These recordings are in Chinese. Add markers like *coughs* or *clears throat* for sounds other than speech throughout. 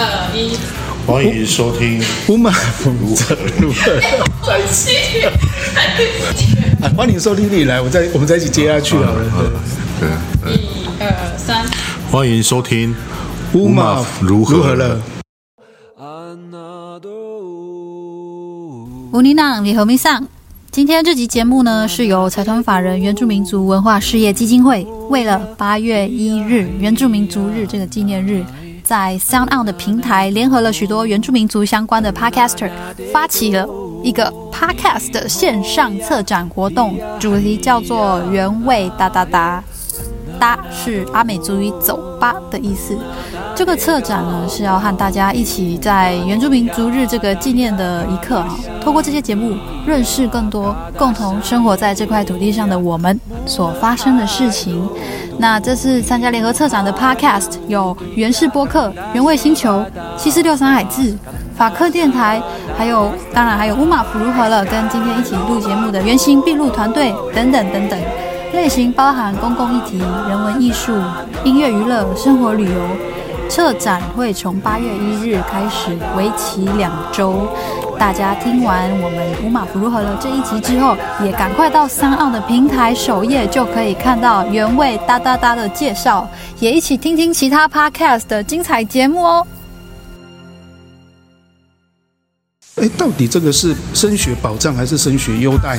二一，欢迎收听乌马如何如何在一起。啊，欢迎收听你来，我再我们再一起接下去好了。对，一二三，欢迎收听乌马如何了。乌尼娜，你和咪上。今天这集节目呢，是由财团法人原住民族文化事业基金会为了八月一日原住民族日这个纪念日，在 SoundOn 的平台联合了许多原住民族相关的 Podcaster，发起了一个 Podcast 的线上策展活动，主题叫做“原味哒哒哒”。哒是阿美族语“走吧”的意思。这个策展呢，是要和大家一起在原住民族日这个纪念的一刻啊，透过这些节目认识更多共同生活在这块土地上的我们所发生的事情。那这次参加联合策展的 Podcast 有原氏播客、原味星球、七四六三海志、法克电台，还有当然还有乌马福如何了，跟今天一起录节目的原型毕录团队等等等等。类型包含公共议题、人文艺术、音乐娱乐、生活旅游。策展会从八月一日开始，为期两周。大家听完我们五马福如何了这一集之后，也赶快到三奥的平台首页就可以看到原味哒哒哒的介绍，也一起听听其他 Podcast 的精彩节目哦。哎，到底这个是升学保障还是升学优待？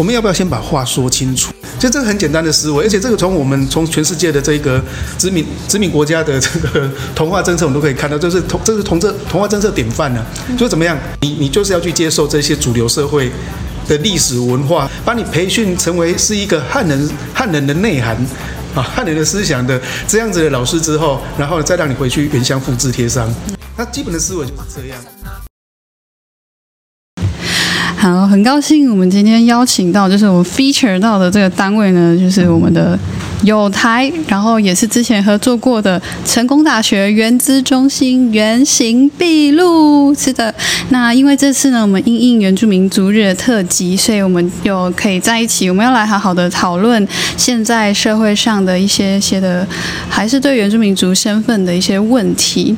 我们要不要先把话说清楚？其实这个很简单的思维，而且这个从我们从全世界的这个殖民殖民国家的这个同化政策，我们都可以看到，这是同这是同这同化政策典范呢、啊。就怎么样，你你就是要去接受这些主流社会的历史文化，把你培训成为是一个汉人汉人的内涵啊，汉人的思想的这样子的老师之后，然后再让你回去原乡复制贴上。那基本的思维就是这样。好，很高兴我们今天邀请到，就是我们 feature 到的这个单位呢，就是我们的。有台，然后也是之前合作过的成功大学原资中心原形毕露，是的。那因为这次呢，我们因应原住民族日的特辑，所以我们又可以在一起，我们要来好好的讨论现在社会上的一些些的，还是对原住民族身份的一些问题。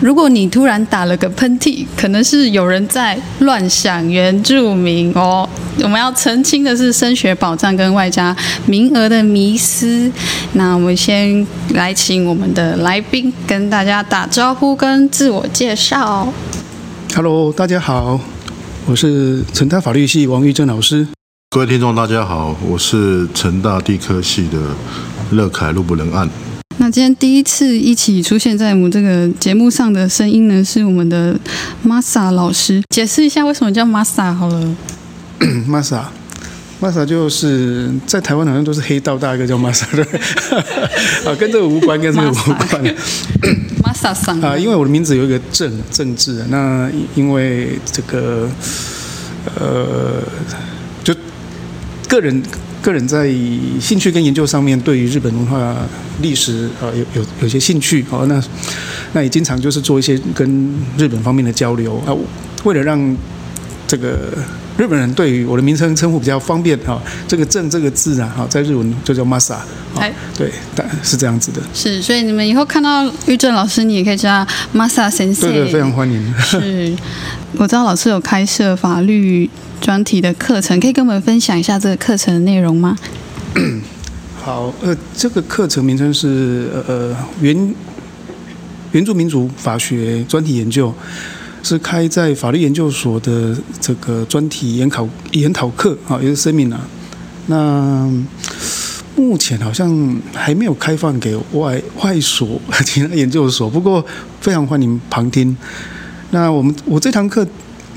如果你突然打了个喷嚏，可能是有人在乱想原住民哦。我们要澄清的是升学保障跟外加名额的迷思。那我们先来请我们的来宾跟大家打招呼，跟自我介绍。Hello，大家好，我是成大法律系王玉正老师。各位听众，大家好，我是成大地科系的乐凯路不能案。那今天第一次一起出现在我们这个节目上的声音呢，是我们的 Masa 老师。解释一下为什么叫 Masa 好了。*clears throat* Masa。玛莎就是在台湾好像都是黑道大哥叫玛莎的，*laughs* 啊，跟这个无关，跟这个无关。玛莎桑啊，因为我的名字有一个政政治，那因为这个呃，就个人个人在兴趣跟研究上面，对于日本文化历史啊有有有些兴趣哦，那那也经常就是做一些跟日本方面的交流啊，为了让这个。日本人对于我的名称称呼比较方便哈，这个“正”这个字啊，哈，在日文就叫 Masa，对，但是这样子的。是，所以你们以后看到玉正老师，你也可以叫他 Masa 先生。对对，非常欢迎。是，我知道老师有开设法律专题的课程，可以跟我们分享一下这个课程的内容吗？*coughs* 好，呃，这个课程名称是呃原原住民族法学专题研究。是开在法律研究所的这个专题研考研讨课啊，也是声明了。那目前好像还没有开放给外外所其他研究所，不过非常欢迎旁听。那我们我这堂课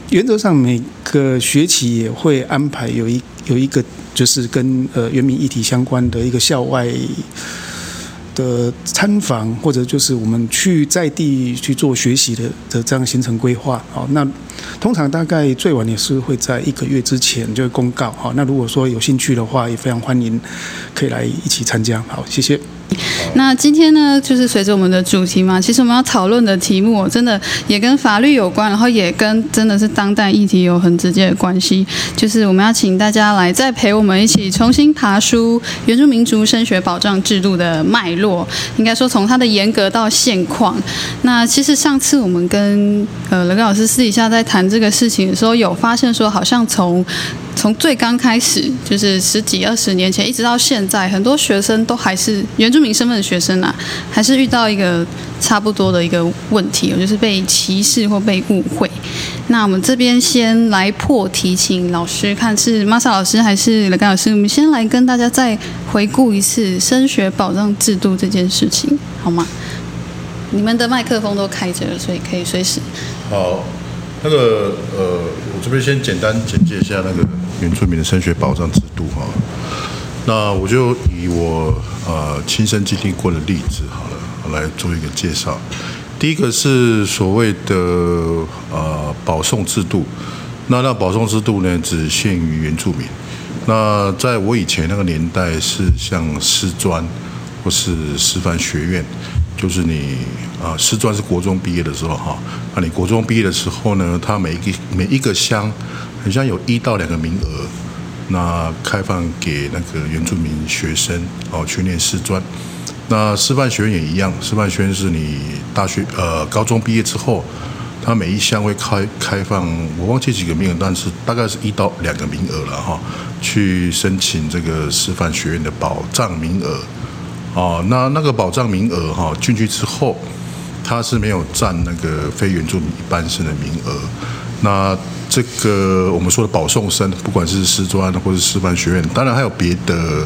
原则上每个学期也会安排有一有一个就是跟呃原民议题相关的一个校外。的参访或者就是我们去在地去做学习的的这样行程规划，好，那通常大概最晚也是会在一个月之前就会公告，好，那如果说有兴趣的话，也非常欢迎可以来一起参加，好，谢谢。那今天呢，就是随着我们的主题嘛，其实我们要讨论的题目，真的也跟法律有关，然后也跟真的是当代议题有很直接的关系。就是我们要请大家来再陪我们一起重新爬梳原住民族升学保障制度的脉络，应该说从它的严格到现况。那其实上次我们跟呃雷根老师私底下在谈这个事情的时候，有发现说，好像从从最刚开始，就是十几二十年前，一直到现在，很多学生都还是原住民身份的学生啊，还是遇到一个差不多的一个问题，就是被歧视或被误会。那我们这边先来破题，请老师看是 Masa 老师还是雷刚老师，我们先来跟大家再回顾一次升学保障制度这件事情，好吗？你们的麦克风都开着了，所以可以随时。好，那个呃，我这边先简单简介一下那个。原住民的升学保障制度哈，那我就以我呃亲身经历过的例子好了，来做一个介绍。第一个是所谓的呃保送制度，那那保送制度呢，只限于原住民。那在我以前那个年代，是像师专或是师范学院，就是你啊师专是国中毕业的时候哈，那你国中毕业的时候呢，它每一个每一个乡。好像有一到两个名额，那开放给那个原住民学生哦去念师专。那师范学院也一样，师范学院是你大学呃高中毕业之后，它每一项会开开放，我忘记几个名额，但是大概是一到两个名额了哈，去申请这个师范学院的保障名额。哦，那那个保障名额哈进去之后，它是没有占那个非原住民一般生的名额。那这个我们说的保送生，不管是师专或者师范学院，当然还有别的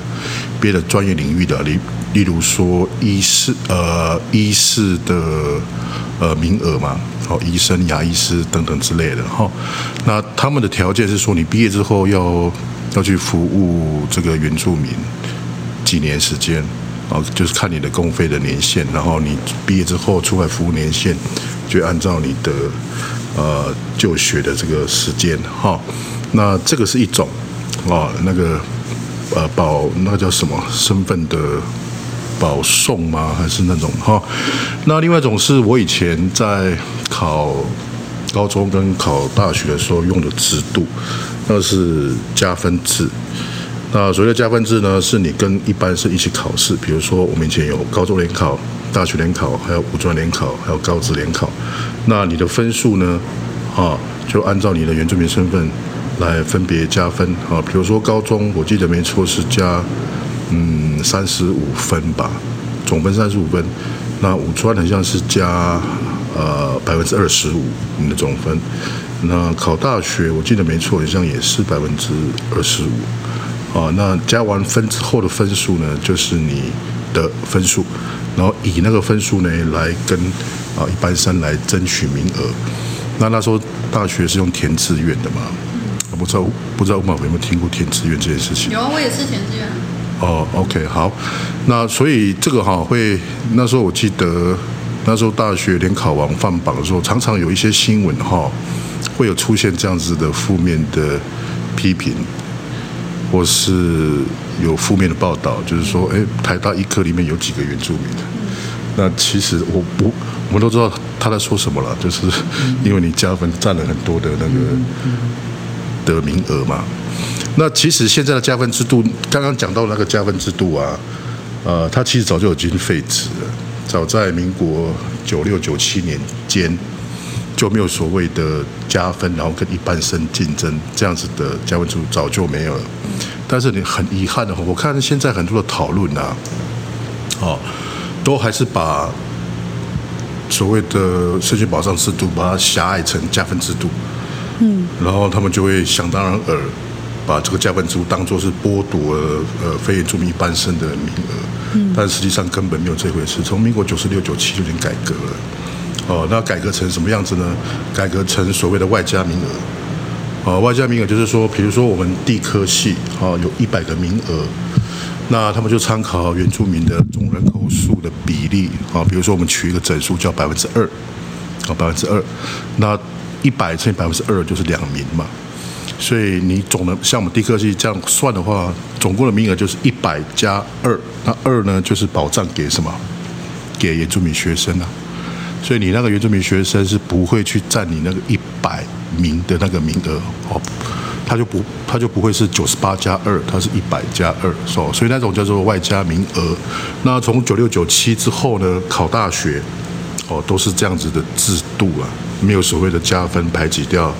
别的专业领域的，例例如说医师呃医师的呃名额嘛，哦医生、牙医师等等之类的哈。那他们的条件是说，你毕业之后要要去服务这个原住民几年时间，啊，就是看你的公费的年限，然后你毕业之后出来服务年限，就按照你的。呃，就学的这个时间哈，那这个是一种啊，那个呃保那叫什么身份的保送吗？还是那种哈？那另外一种是我以前在考高中跟考大学的时候用的制度，那是加分制。那所谓的加分制呢，是你跟一般是一起考试，比如说我们以前有高中联考。大学联考，还有五专联考，还有高职联考。那你的分数呢？啊，就按照你的原住民身份来分别加分啊。比如说高中，我记得没错是加嗯三十五分吧，总分三十五分。那五专好像是加呃百分之二十五你的总分。那考大学，我记得没错，好像也是百分之二十五。啊，那加完分之后的分数呢，就是你的分数。然后以那个分数呢，来跟啊一般生来争取名额。那那时候大学是用填志愿的嘛？我不知道不知道吴马有没有听过填志愿这件事情？有啊，我也是填志愿。哦，OK，好。那所以这个哈会那时候我记得那时候大学联考完放榜的时候，常常有一些新闻哈会有出现这样子的负面的批评。或是有负面的报道，就是说，哎，台大医科里面有几个原住民的。那其实我不，我们都知道他在说什么了，就是因为你加分占了很多的那个的名额嘛。那其实现在的加分制度，刚刚讲到那个加分制度啊，呃，它其实早就已经废止了，早在民国九六九七年间。就没有所谓的加分，然后跟一般生竞争这样子的加分制度早就没有了。但是你很遗憾的话，我看现在很多的讨论啊，哦，都还是把所谓的升学保障制度把它狭隘成加分制度。嗯，然后他们就会想当然尔把这个加分制度当做是剥夺了呃非原住民一般生的名额。嗯，但实际上根本没有这回事。从民国九十六九七就已经改革了。哦，那改革成什么样子呢？改革成所谓的外加名额。哦，外加名额就是说，比如说我们地科系，哦，有一百个名额，那他们就参考原住民的总人口数的比例，啊，比如说我们取一个整数叫百分之二，啊，百分之二，那一百乘以百分之二就是两名嘛。所以你总的像我们地科系这样算的话，总共的名额就是一百加二，那二呢就是保障给什么？给原住民学生啊。所以你那个原住民学生是不会去占你那个一百名的那个名额哦，他就不他就不会是九十八加二，他是一百加二，所以那种叫做外加名额。那从九六九七之后呢，考大学哦都是这样子的制度啊，没有所谓的加分排挤掉。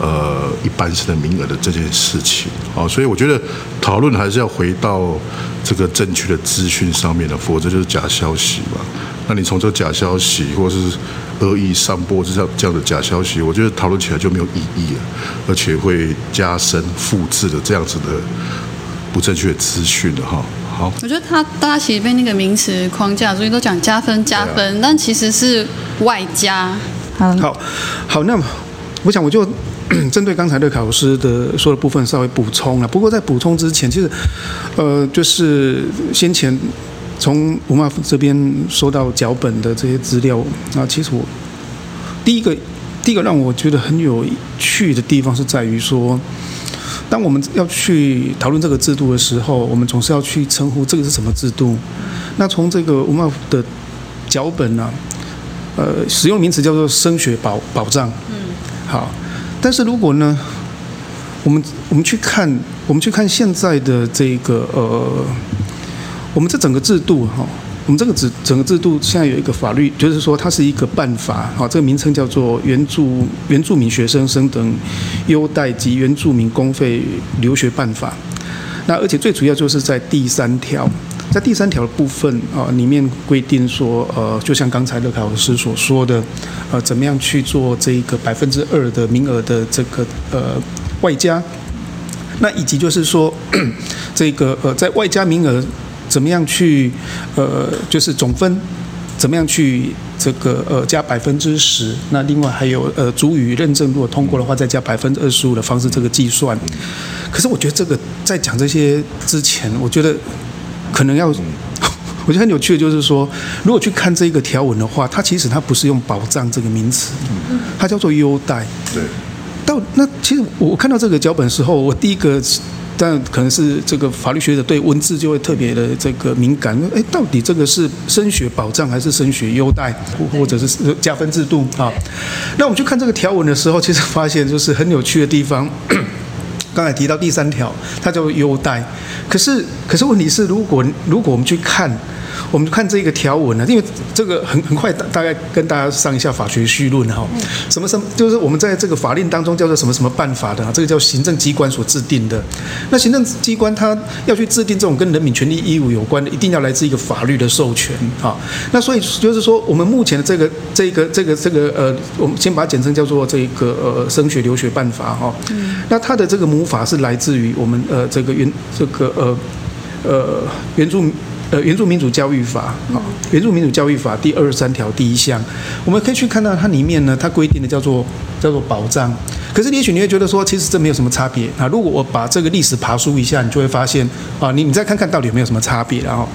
呃，一般生的名额的这件事情，啊，所以我觉得讨论还是要回到这个正确的资讯上面的，否则就是假消息嘛。那你从这假消息或是恶意散播这样这样的假消息，我觉得讨论起来就没有意义了，而且会加深复制的这样子的不正确的资讯的哈。好，我觉得他大家其实被那个名词框架，所以都讲加分加分，啊、但其实是外加。好，好，好，那么我想我就。*coughs* 针对刚才乐凯老师的说的部分稍微补充了。不过在补充之前，其实，呃，就是先前从吴妈这边收到脚本的这些资料啊，其实我第一个第一个让我觉得很有趣的地方是在于说，当我们要去讨论这个制度的时候，我们总是要去称呼这个是什么制度。那从这个吴妈的脚本呢，呃，使用名词叫做升学保保障。嗯，好。但是如果呢，我们我们去看，我们去看现在的这个呃，我们这整个制度哈，我们这个制整个制度现在有一个法律，就是说它是一个办法，哈，这个名称叫做《原住原住民学生生等优待及原住民公费留学办法》。那而且最主要就是在第三条。在第三条的部分啊，里面规定说，呃，就像刚才乐凯老师所说的，呃，怎么样去做这个百分之二的名额的这个呃外加，那以及就是说，*clears throat* 这个呃在外加名额怎么样去呃就是总分怎么样去这个呃加百分之十，那另外还有呃主语认证如果通过的话再加百分之二十五的方式这个计算。可是我觉得这个在讲这些之前，我觉得。可能要，*laughs* 我觉得很有趣的，就是说，如果去看这个条文的话，它其实它不是用保障这个名词，它叫做优待。对。到那其实我看到这个脚本的时候，我第一个，但可能是这个法律学者对文字就会特别的这个敏感。哎，到底这个是升学保障还是升学优待，或者是加分制度啊？那我们去看这个条文的时候，其实发现就是很有趣的地方。刚才提到第三条，它叫优待。可是，可是问题是，如果如果我们去看，我们看这个条文呢，因为这个很很快大大概跟大家上一下法学绪论哈，什么什么就是我们在这个法令当中叫做什么什么办法的，这个叫行政机关所制定的。那行政机关它要去制定这种跟人民权利义务有关的，一定要来自一个法律的授权啊。那所以就是说，我们目前的这个这个这个这个呃，我们先把它简称叫做这个呃升学留学办法哈。那它的这个母法是来自于我们呃这个原这个呃呃原住。呃，原住民主教育法啊，原住民主教育法第二十三条第一项，我们可以去看到它里面呢，它规定的叫做叫做保障。可是也许你会觉得说，其实这没有什么差别啊。如果我把这个历史爬梳一下，你就会发现啊，你你再看看到底有没有什么差别，然后，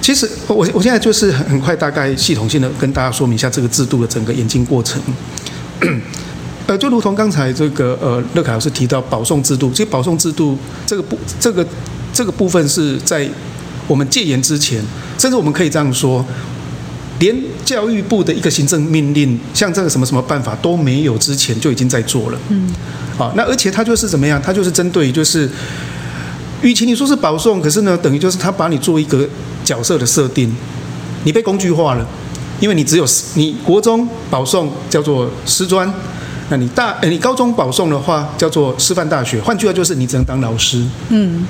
其实我我现在就是很很快大概系统性的跟大家说明一下这个制度的整个演进过程。呃，就如同刚才这个呃乐凯老师提到保送制度，其实保送制度这个部这个这个部分是在。我们戒严之前，甚至我们可以这样说，连教育部的一个行政命令，像这个什么什么办法都没有之前，就已经在做了。嗯，好，那而且他就是怎么样？他就是针对就是，与其你说是保送，可是呢，等于就是他把你做一个角色的设定，你被工具化了，因为你只有你国中保送叫做师专，那你大你高中保送的话叫做师范大学，换句话就是你只能当老师。嗯，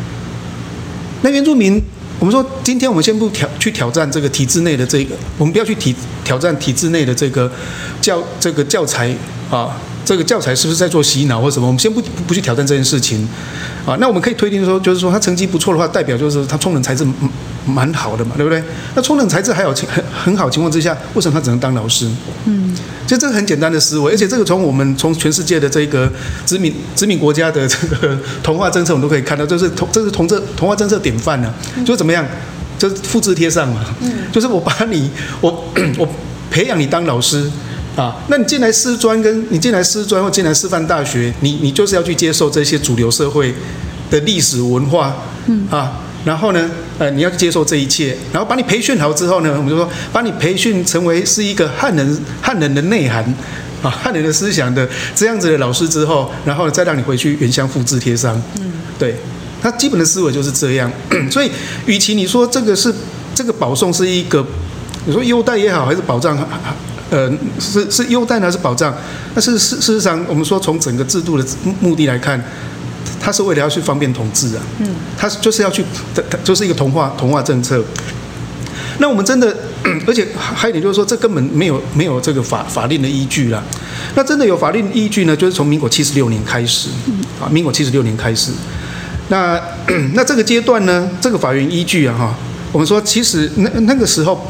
那原住民。我们说，今天我们先不挑去挑战这个体制内的这个，我们不要去体挑战体制内的这个教这个教材啊，这个教材是不是在做洗脑或什么？我们先不不去挑战这件事情啊。那我们可以推定说，就是说他成绩不错的话，代表就是他聪能才智蛮好的嘛，对不对？那聪能才智还有很很好情况之下，为什么他只能当老师？嗯。就这个很简单的思维，而且这个从我们从全世界的这个殖民殖民国家的这个同化政策，我们都可以看到，就是同这是同这同化政策典范呢、啊，就是怎么样，就是复制贴上嘛，就是我把你我我培养你当老师，啊，那你进来师专，跟你进来师专或进来师范大学，你你就是要去接受这些主流社会的历史文化，嗯。啊，然后呢，呃，你要去接受这一切，然后把你培训好之后呢，我们就说把你培训成为是一个汉人汉人的内涵啊，汉人的思想的这样子的老师之后，然后再让你回去原乡复制贴上，嗯，对，他基本的思维就是这样，*clears throat* 所以与其你说这个是这个保送是一个，你说优待也好，还是保障？呃，是是优待呢，还是保障？但是事事实上，我们说从整个制度的目的来看，它是为了要去方便统治啊。嗯。它就是要去，它就是一个同化同化政策。那我们真的，*clears throat* 而且还有一点就是说，这根本没有没有这个法法令的依据啦。那真的有法令依据呢，就是从民国七十六年开始。啊，民国七十六年开始。那 *clears throat* 那这个阶段呢，这个法源依据啊，哈，我们说其实那那个时候。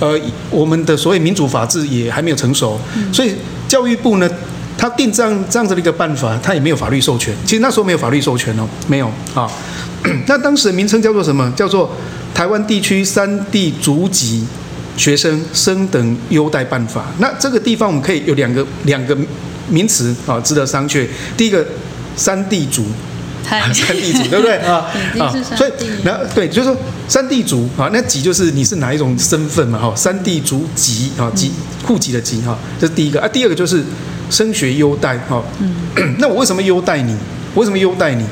呃，我们的所谓民主法治也还没有成熟，所以教育部呢，他定这样这样子的一个办法，他也没有法律授权。其实那时候没有法律授权哦，没有啊。那当时的名称叫做什么？叫做《台湾地区三地族籍学生升等优待办法》。那这个地方我们可以有两个两个名词啊，值得商榷。第一个，三地族。山地主对不对 *laughs* 啊？啊，所以那对，就是说三地主啊，那籍就是你是哪一种身份嘛？哈，三地族籍啊，籍户籍的籍哈，这是第一个啊。第二个就是升学优待哈。嗯。*clears throat* 那我为什么优待你？我为什么优待你？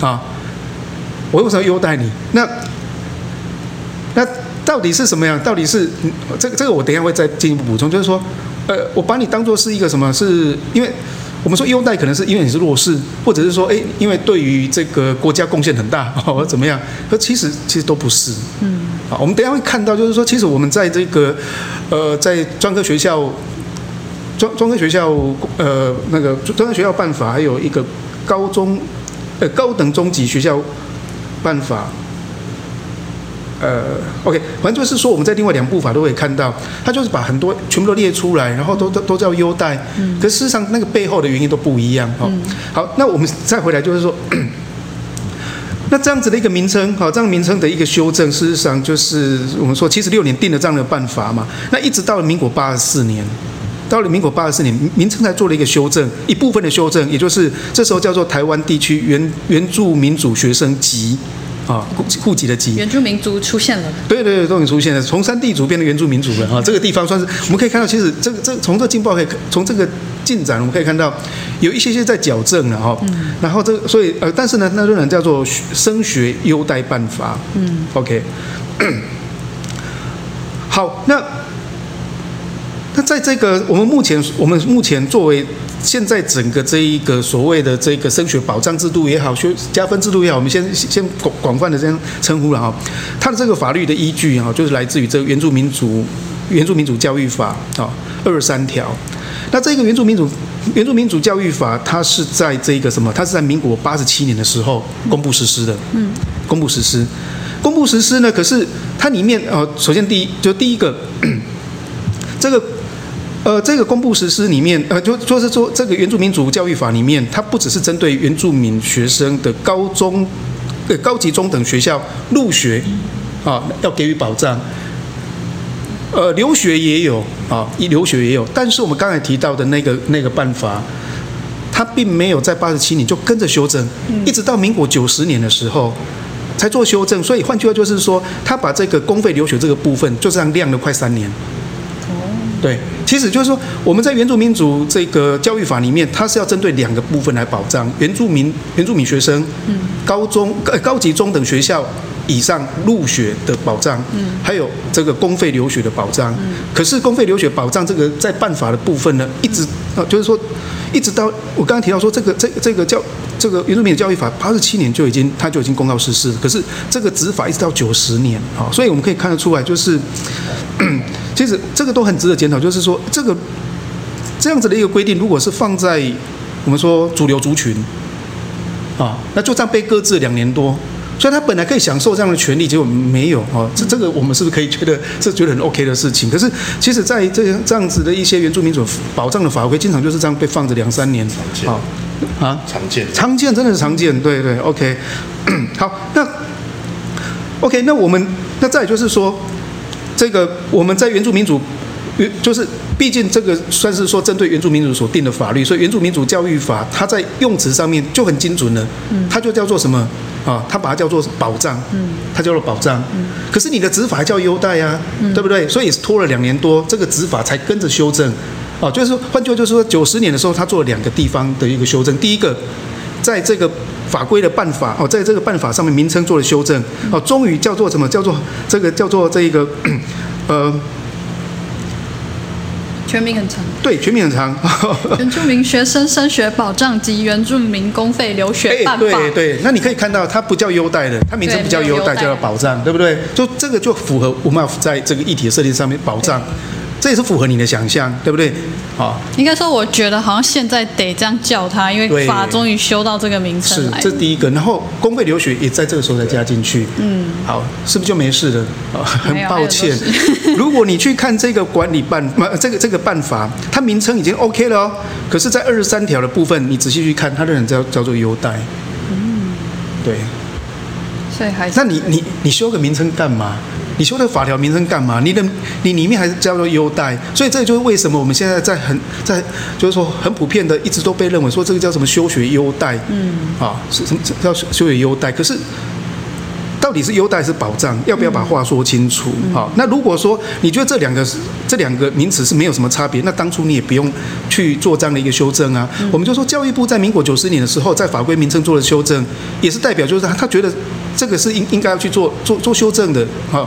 啊，我为什么优待你？那那到底是什么样？到底是这个这个我等一下会再进一步补充，就是说，呃，我把你当做是一个什么？是因为。我们说优待可能是因为你是弱势，或者是说，哎，因为对于这个国家贡献很大，*laughs* 或者怎么样？可其实其实都不是。嗯。好，我们等一下会看到，就是说，其实我们在这个，呃，在专科学校，专专科学校，呃，那个专科学校办法，还有一个高中，呃，高等中级学校办法。呃，OK，反正就是说，我们在另外两部法都可以看到，他就是把很多全部都列出来，然后都都都叫优待，嗯，可事实上那个背后的原因都不一样，哈、嗯。好，那我们再回来就是说，那这样子的一个名称，好，这样名称的一个修正，事实上就是我们说七十六年定了这样的办法嘛，那一直到了民国八十四年，到了民国八十四年，名称才做了一个修正，一部分的修正，也就是这时候叫做台湾地区原原住民族学生籍。啊，户户籍的籍，原住民族出现了。对对对，都已经出现了，从山地族变成原住民族了啊！这个地方算是我们可以看到，其实这个这从这个进报可以从这个进展，我们可以看到有一些些在矫正了哈。嗯。然后这、所以呃，但是呢，那仍然叫做升学优待办法。嗯。OK。好，那那在这个我们目前我们目前作为。现在整个这一个所谓的这个升学保障制度也好，学加分制度也好，我们先先广广泛的这样称呼了哈。它的这个法律的依据哈，就是来自于这个原住民族原住民族教育法啊二十三条。那这个原住民族原住民族教育法，它是在这个什么？它是在民国八十七年的时候公布实施的。嗯。公布实施，公布实施呢？可是它里面呃，首先第一就第一个这个。呃，这个公布实施里面，呃，就就是说，这个原住民族教育法里面，它不只是针对原住民学生的高中、呃高级中等学校入学，啊，要给予保障。呃，留学也有啊，一留学也有，但是我们刚才提到的那个那个办法，它并没有在八十七年就跟着修正，一直到民国九十年的时候才做修正。所以换句话就是说，他把这个公费留学这个部分就这样晾了快三年。哦对，其实就是说，我们在原住民族这个教育法里面，它是要针对两个部分来保障原住民原住民学生，嗯，高中呃高级中等学校以上入学的保障，嗯，还有这个公费留学的保障。嗯，可是公费留学保障这个在办法的部分呢，一直啊，就是说，一直到我刚刚提到说，这个这个、这个教这个原住民的教育法八十七年就已经它就已经公告实施，可是这个执法一直到九十年啊，所以我们可以看得出来，就是。其实这个都很值得检讨，就是说这个这样子的一个规定，如果是放在我们说主流族群啊，那就这样被搁置两年多，所以他本来可以享受这样的权利，结果没有啊。这这个我们是不是可以觉得是觉得很 OK 的事情？可是其实，在这这样子的一些原住民族保障的法规，经常就是这样被放着两三年啊啊，常见常见，真的是常见，对对 OK。好，那 OK，那我们那再就是说。这个我们在原住民族原就是毕竟这个算是说针对原住民族所定的法律，所以原住民族教育法它在用词上面就很精准了，它就叫做什么啊？它把它叫做保障，它叫做保障。可是你的执法还叫优待呀，对不对？所以也是拖了两年多，这个执法才跟着修正。哦，就是说，换句话就是说，九十年的时候，他做了两个地方的一个修正。第一个，在这个法规的办法哦，在这个办法上面名称做了修正。哦，终于叫做什么？叫做这个叫做这一个 *clears throat* 呃，全名很长。对，全名很长。*laughs* 原住民学生升学保障及原住民公费留学办法。对对，那你可以看到，它不叫优待的，它名称不叫优待，叫做保障，对不对？就这个就符合我们要在这个议题的设定上面保障。这也是符合你的想象，对不对？啊，应该说，我觉得好像现在得这样叫他，因为法终于修到这个名称来。是，这第一个。然后公费留学也在这个时候才加进去。嗯，好，是不是就没事了？啊，很抱歉。*laughs* *laughs* 如果你去看这个管理办，这个这个办法，它名称已经 OK 了哦。可是，在二十三条的部分，你仔细去看，它的人叫叫做优待。嗯，对。所以还是。那你你你修个名称干嘛？你修的法条名称干嘛？你的你里面还是叫做优待，所以这就是为什么我们现在在很在就是说很普遍的一直都被认为说这个叫什么休学优待，嗯，啊是什么叫休学优待？可是到底是优待是保障？要不要把话说清楚？好，那如果说你觉得这两个这两个名词是没有什么差别，那当初你也不用去做这样的一个修正啊。我们就说教育部在民国九十年的时候在法规名称做了修正，也是代表就是他他觉得这个是应应该要去做做做修正的，哈。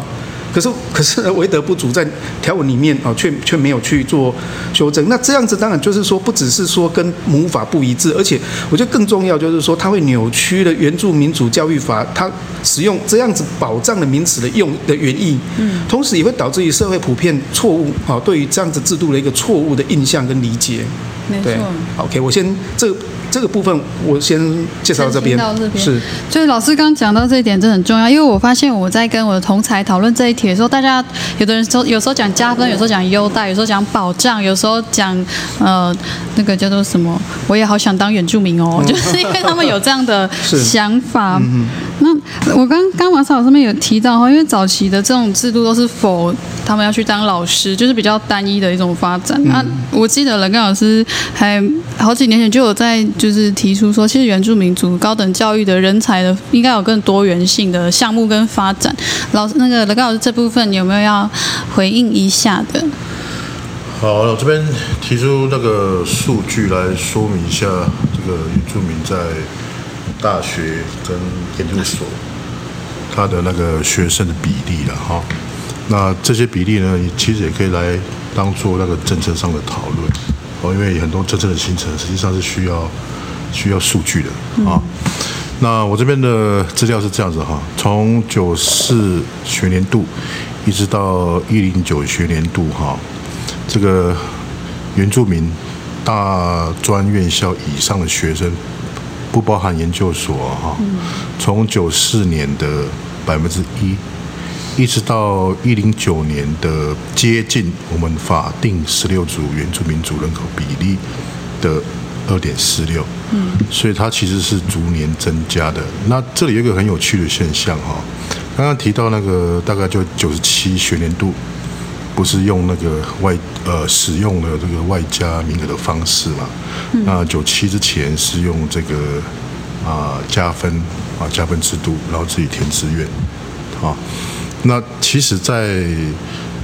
可是，可是为德不足，在条文里面啊，却却没有去做修正。那这样子当然就是说，不只是说跟母法不一致，而且我觉得更重要就是说，它会扭曲了原住民主教育法它使用这样子保障的名词的用的原意。嗯。同时也会导致于社会普遍错误啊，对于这样子制度的一个错误的印象跟理解。没错。OK，我先这。这个部分我先介绍到这边，是。所以老师刚讲到这一点真的很重要，因为我发现我在跟我的同侪讨论这一题的时候，大家有的人说有时候讲加分，有时候讲优待，有时候讲保障，有时候讲呃那个叫做什么，我也好想当原住民哦，*laughs* 就是因为他们有这样的 *laughs* 想法。那我刚刚马嫂老师们有提到哈，因为早期的这种制度都是否他们要去当老师，就是比较单一的一种发展。那我记得冷干老师还好几年前就有在。就是提出说，其实原住民族高等教育的人才的应该有更多元性的项目跟发展。老师，那个冷干老师这部分有没有要回应一下的？好，我这边提出那个数据来说明一下这个原住民在大学跟研究所他的那个学生的比例了哈。那这些比例呢，其实也可以来当做那个政策上的讨论。哦，因为很多真正的形成实际上是需要需要数据的啊。嗯、那我这边的资料是这样子哈，从九四学年度一直到一零九学年度哈，这个原住民大专院校以上的学生，不包含研究所哈，从九四年的百分之一。一直到一零九年的接近我们法定十六组原住民族人口比例的二点四六，嗯，所以它其实是逐年增加的。那这里有一个很有趣的现象哈，刚刚提到那个大概就九十七学年度，不是用那个外呃使用了这个外加名额的方式嘛？嗯那九七之前是用这个啊加分啊加分制度，然后自己填志愿啊。那其实，在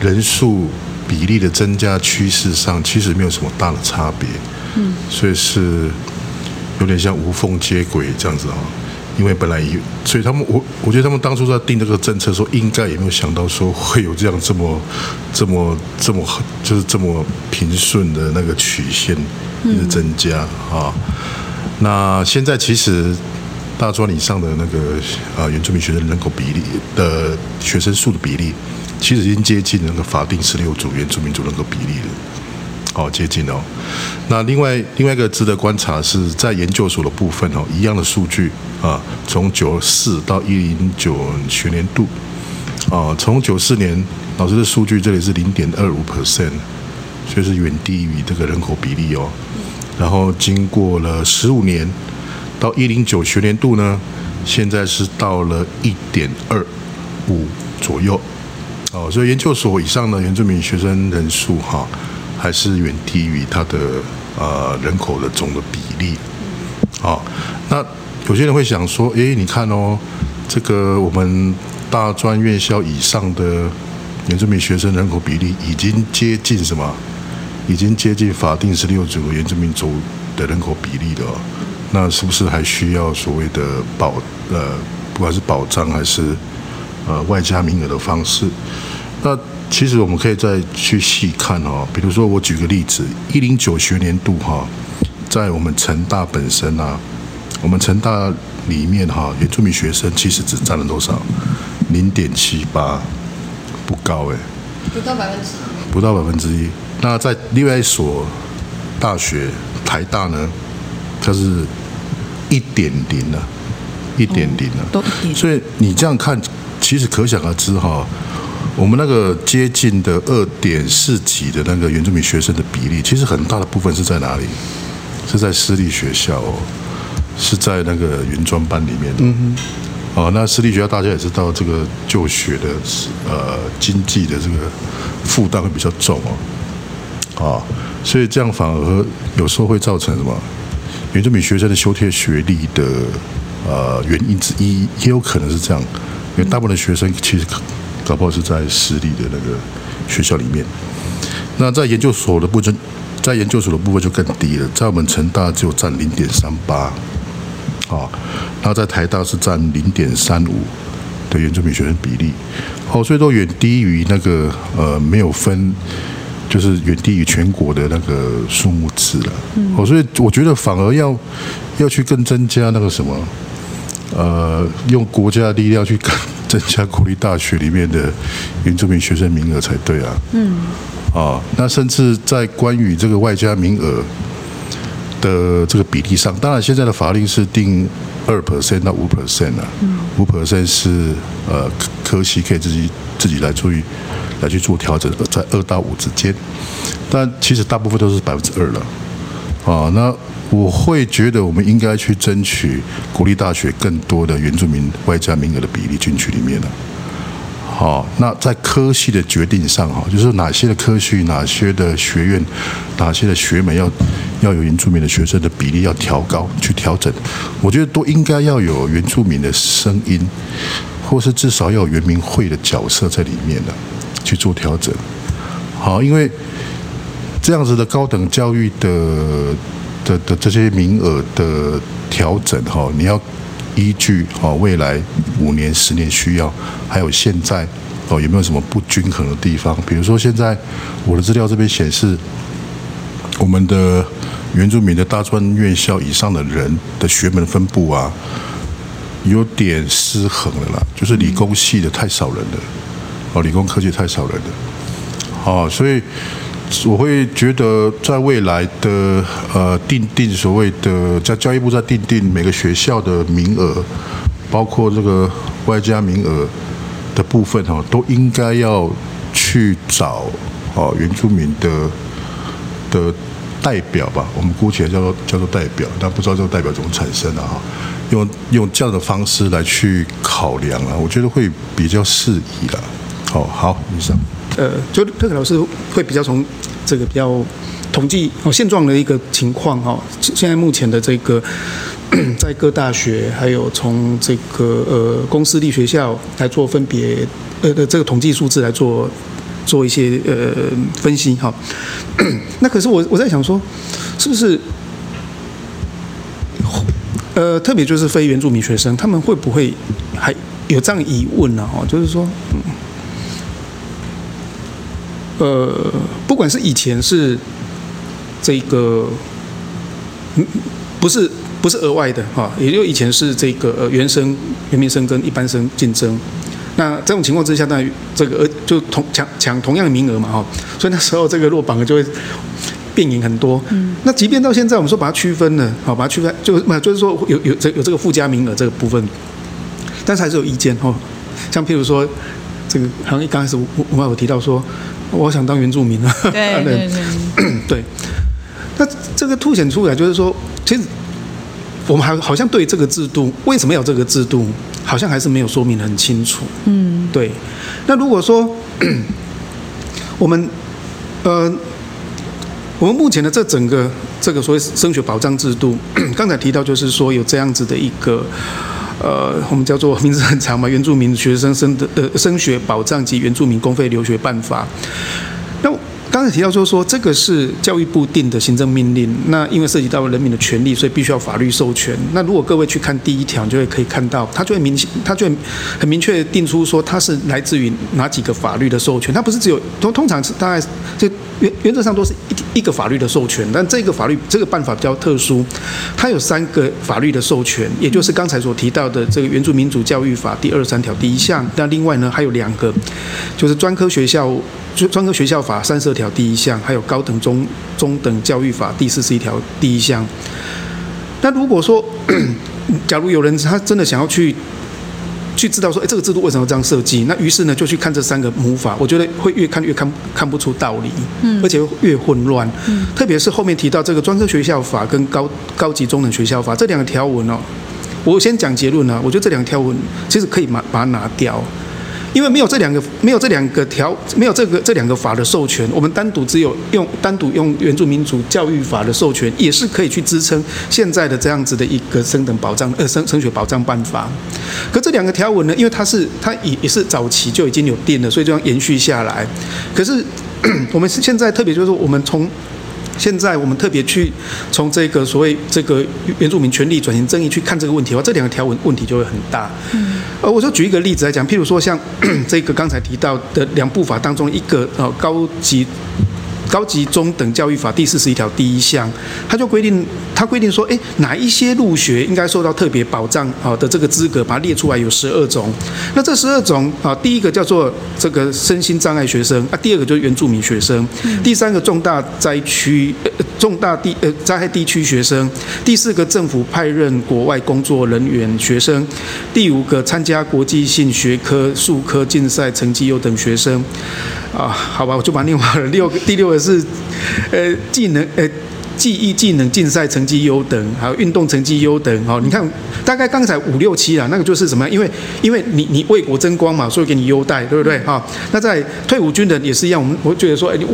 人数比例的增加趋势上，其实没有什么大的差别。嗯，所以是有点像无缝接轨这样子啊。因为本来有，所以他们我我觉得他们当初在定这个政策的时候，应该也没有想到说会有这样这么这么这么就是这么平顺的那个曲线的增加啊。那现在其实。大专以上的那个啊，原住民学生人口比例的学生数的比例，其实已经接近那个法定十六组原住民族人口比例了，好接近哦。那另外另外一个值得观察是在研究所的部分哦，一样的数据啊，从九四到一零九学年度啊，从九四年老师的数据这里是零点二五 percent，所以是远低于这个人口比例哦。然后经过了十五年。到一零九学年度呢，现在是到了一点二五左右，哦，所以研究所以上的原住民学生人数哈，还是远低于它的呃人口的总的比例。好、那有些人会想说，诶，你看哦，这个我们大专院校以上的原住民学生人口比例已经接近什么？已经接近法定十六族原住民族的人口比例了。那是不是还需要所谓的保呃，不管是保障还是？呃，外加名额的方式，那其实我们可以再去细看哦。比如说，我举个例子，一零九学年度哈，在我们成大本身啊，我们成大里面哈，原住民学生其实只占了多少？零点七八，不高哎，不到百分之一，不到百分之一。那在另外一所大学台大呢，它是一点零了，一点零了，所以你这样看。其实可想而知哈，我们那个接近的二点四几的那个原住民学生的比例，其实很大的部分是在哪里？是在私立学校哦，是在那个原专班里面的。嗯哦，那私立学校大家也知道，这个就学的呃经济的这个负担会比较重哦。啊，所以这样反而有时候会造成什么？原住民学生的修贴学历的呃原因之一，也有可能是这样。因为大部分的学生其实搞不好是在私立的那个学校里面，那在研究所的部分，在研究所的部分就更低了，在我们成大只有占零点三八，啊，那在台大是占零点三五的原住民学生比例，哦，所以都远低于那个呃没有分，就是远低于全国的那个数目字了，哦，所以我觉得反而要要去更增加那个什么。呃，用国家的力量去增加国立大学里面的原住民学生名额才对啊。嗯。啊，那甚至在关于这个外加名额的这个比例上，当然现在的法令是定二 percent 到五 percent 啊。嗯。五 percent 是呃科系可以自己自己来注意来去做调整，在二到五之间。但其实大部分都是百分之二了。啊，那。我会觉得我们应该去争取国立大学更多的原住民外加名额的比例进去里面了。好，那在科系的决定上哈，就是哪些的科系、哪些的学院、哪些的学门要要有原住民的学生的比例要调高去调整，我觉得都应该要有原住民的声音，或是至少要有原民会的角色在里面的去做调整。好，因为这样子的高等教育的。的的这些名额的调整哈，你要依据哈未来五年、十年需要，还有现在哦有没有什么不均衡的地方？比如说现在我的资料这边显示，我们的原住民的大专院校以上的人的学门分布啊，有点失衡了啦，就是理工系的太少人了，哦，理工科技太少人了，哦，所以。我会觉得，在未来的呃定定所谓的在教育部在定定每个学校的名额，包括这个外加名额的部分哈，都应该要去找哦原住民的的代表吧，我们姑且叫做叫做代表，但不知道这个代表怎么产生的哈，用用这样的方式来去考量啊，我觉得会比较适宜了。好，好，以上。呃，就特克老师会比较从这个比较统计哦现状的一个情况哈，现在目前的这个在各大学还有从这个呃公私立学校来做分别呃的这个统计数字来做做一些呃分析哈。*coughs* 那可是我我在想说，是不是呃特别就是非原住民学生，他们会不会还有这样疑问呢？哦，就是说。嗯呃，不管是以前是这个，嗯，不是不是额外的哈，也就以前是这个呃原生原民生跟一般生竞争，那这种情况之下，那这个呃就同抢抢同样的名额嘛哈，所以那时候这个落榜的就会变赢很多。嗯，那即便到现在，我们说把它区分了，好，把它区分就没有，就是说有有这有这个附加名额这个部分，但是还是有意见哦，像譬如说这个好像一刚开始我我我有提到说。我想当原住民啊！对对 *laughs* 对，*clears throat* 对。那这个凸显出来就是说，其实我们还好像对这个制度为什么要这个制度，好像还是没有说明很清楚。嗯，对。那如果说 *clears throat* 我们呃，我们目前的这整个这个所谓升学保障制度，*clears throat* 刚才提到就是说有这样子的一个呃，我们叫做名字很长嘛，原住民学生升的呃升学保障及原住民公费留学办法。那刚才提到就是说，这个是教育部定的行政命令。那因为涉及到人民的权利，所以必须要法律授权。那如果各位去看第一条，就会可以看到，它就会明，它就会很明确定出说，它是来自于哪几个法律的授权。它不是只有通通常是大概就原原则上都是一一个法律的授权，但这个法律这个办法比较特殊，它有三个法律的授权，也就是刚才所提到的这个原住民族教育法第二十三条第一项。那另外呢，还有两个，就是专科学校。就专科学校法三十二条第一项，还有高等中中等教育法第四十一条第一项。那如果说，*coughs* 假如有人他真的想要去去知道说，哎，这个制度为什么这样设计？那于是呢，就去看这三个母法，我觉得会越看越看看不出道理，嗯，而且越混乱，嗯，特别是后面提到这个专科学校法跟高高级中等学校法这两个条文哦，我先讲结论啊，我觉得这两个条文其实可以把把它拿掉。因为没有这两个，没有这两个条，没有这个这两个法的授权，我们单独只有用单独用原住民族教育法的授权，也是可以去支撑现在的这样子的一个升等保障呃升升学保障办法。可这两个条文呢，因为它是它也也是早期就已经有定了，所以就要延续下来。可是 *coughs* 我们现在特别就是，我们从现在我们特别去从这个所谓这个原住民权利转型争议去看这个问题的话，这两个条文问题就会很大。嗯，呃，我就举一个例子来讲，譬如说像这个刚才提到的两部法当中一个呃高级。高级中等教育法第四十一条第一项，它就规定，它规定说，诶，哪一些入学应该受到特别保障啊的这个资格，把它列出来有十二种。那这十二种啊，第一个叫做这个身心障碍学生啊，第二个就是原住民学生，第三个重大灾区呃重大地呃灾害地区学生，第四个政府派任国外工作人员学生，第五个参加国际性学科数科竞赛成绩优等学生。啊，好吧，我就把另外六个第六个是，呃，技能呃，技艺技能竞赛成绩优等，还有运动成绩优等。好，你看大概刚才五六七啦，那个就是什么？因为因为你你为国争光嘛，所以给你优待，对不对？哈，那在退伍军人也是一样，我们我觉得说，哎，你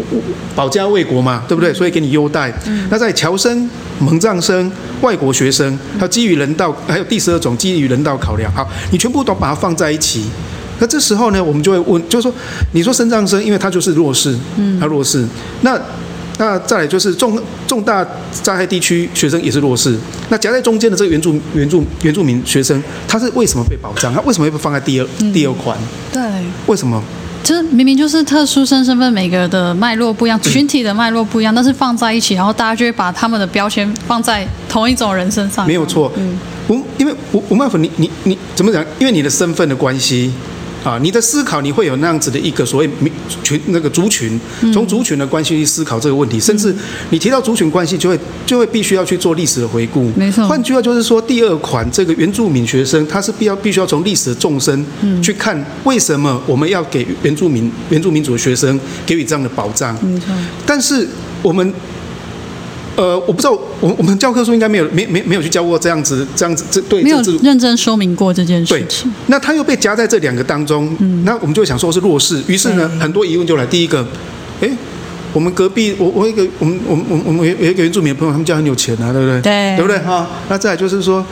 保家卫国嘛，对不对？所以给你优待。那在侨生、蒙藏生、外国学生，还有基于人道，还有第十二种基于人道考量，好，你全部都把它放在一起。那这时候呢，我们就会问，就是说，你说身障生，因为他就是弱势，嗯，他弱势。那那再来就是重重大灾害地区学生也是弱势。那夹在中间的这个原住原住原住民学生，他是为什么被保障？他为什么会被放在第二、嗯、第二款？对，为什么？就是明明就是特殊生身份，每个的脉络不一样，群体的脉络不一样，但是放在一起，然后大家就会把他们的标签放在同一种人身上。没有错，嗯，我因为我我们你你你怎么讲？因为你的身份的关系。啊，你的思考你会有那样子的一个所谓民群那个族群，从族群的关系去思考这个问题，甚至你提到族群关系，就会就会必须要去做历史的回顾。没错。换句话就是说，第二款这个原住民学生，他是必要必须要从历史的纵深去看，为什么我们要给原住民原住民族的学生给予这样的保障？没错。但是我们。呃，我不知道，我我们教科书应该没有没没没有去教过这样子这样子这对，没有认真说明过这件事情。那他又被夹在这两个当中，嗯，那我们就会想说是弱势，于是呢，很多疑问就来。第一个，诶。我们隔壁，我我一个，我们我们我们我们有有一个原住民的朋友，他们家很有钱啊，对不对？对，对不对？哈，那再来就是说，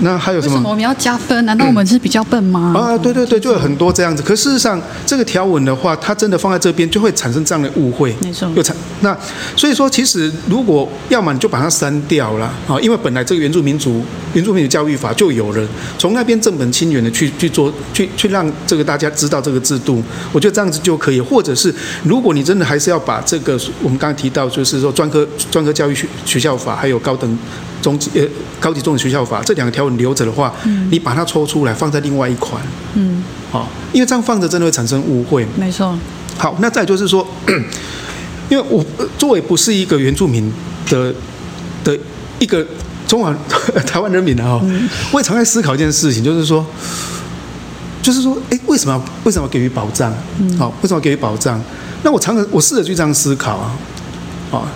那还有什么？为什么我们要加分？难道我们是比较笨吗？啊，对对对，就有很多这样子。可事实上，这个条文的话，它真的放在这边，就会产生这样的误会。没错。又产那，所以说，其实如果要么你就把它删掉了啊，因为本来这个原住民族原住民的教育法就有了，从那边正本清源的去去做，去去让这个大家知道这个制度，我觉得这样子就可以。或者是如果你真的还是要把这个。我们刚刚提到，就是说专科专科教育学学校法，还有高等中级呃高级中等学校法这两个条文留着的话，嗯，你把它抽出来放在另外一款，嗯，好，因为这样放着真的会产生误会。没错。好，那再就是说，*clears throat* 因为我作为不是一个原住民的的一个中华 *laughs* 台湾人民啊，嗯，我也常在思考一件事情，就是说，就是说，哎，为什么为什么给予保障？嗯，好，为什么给予保障？那我常常我试着去这样思考啊，啊，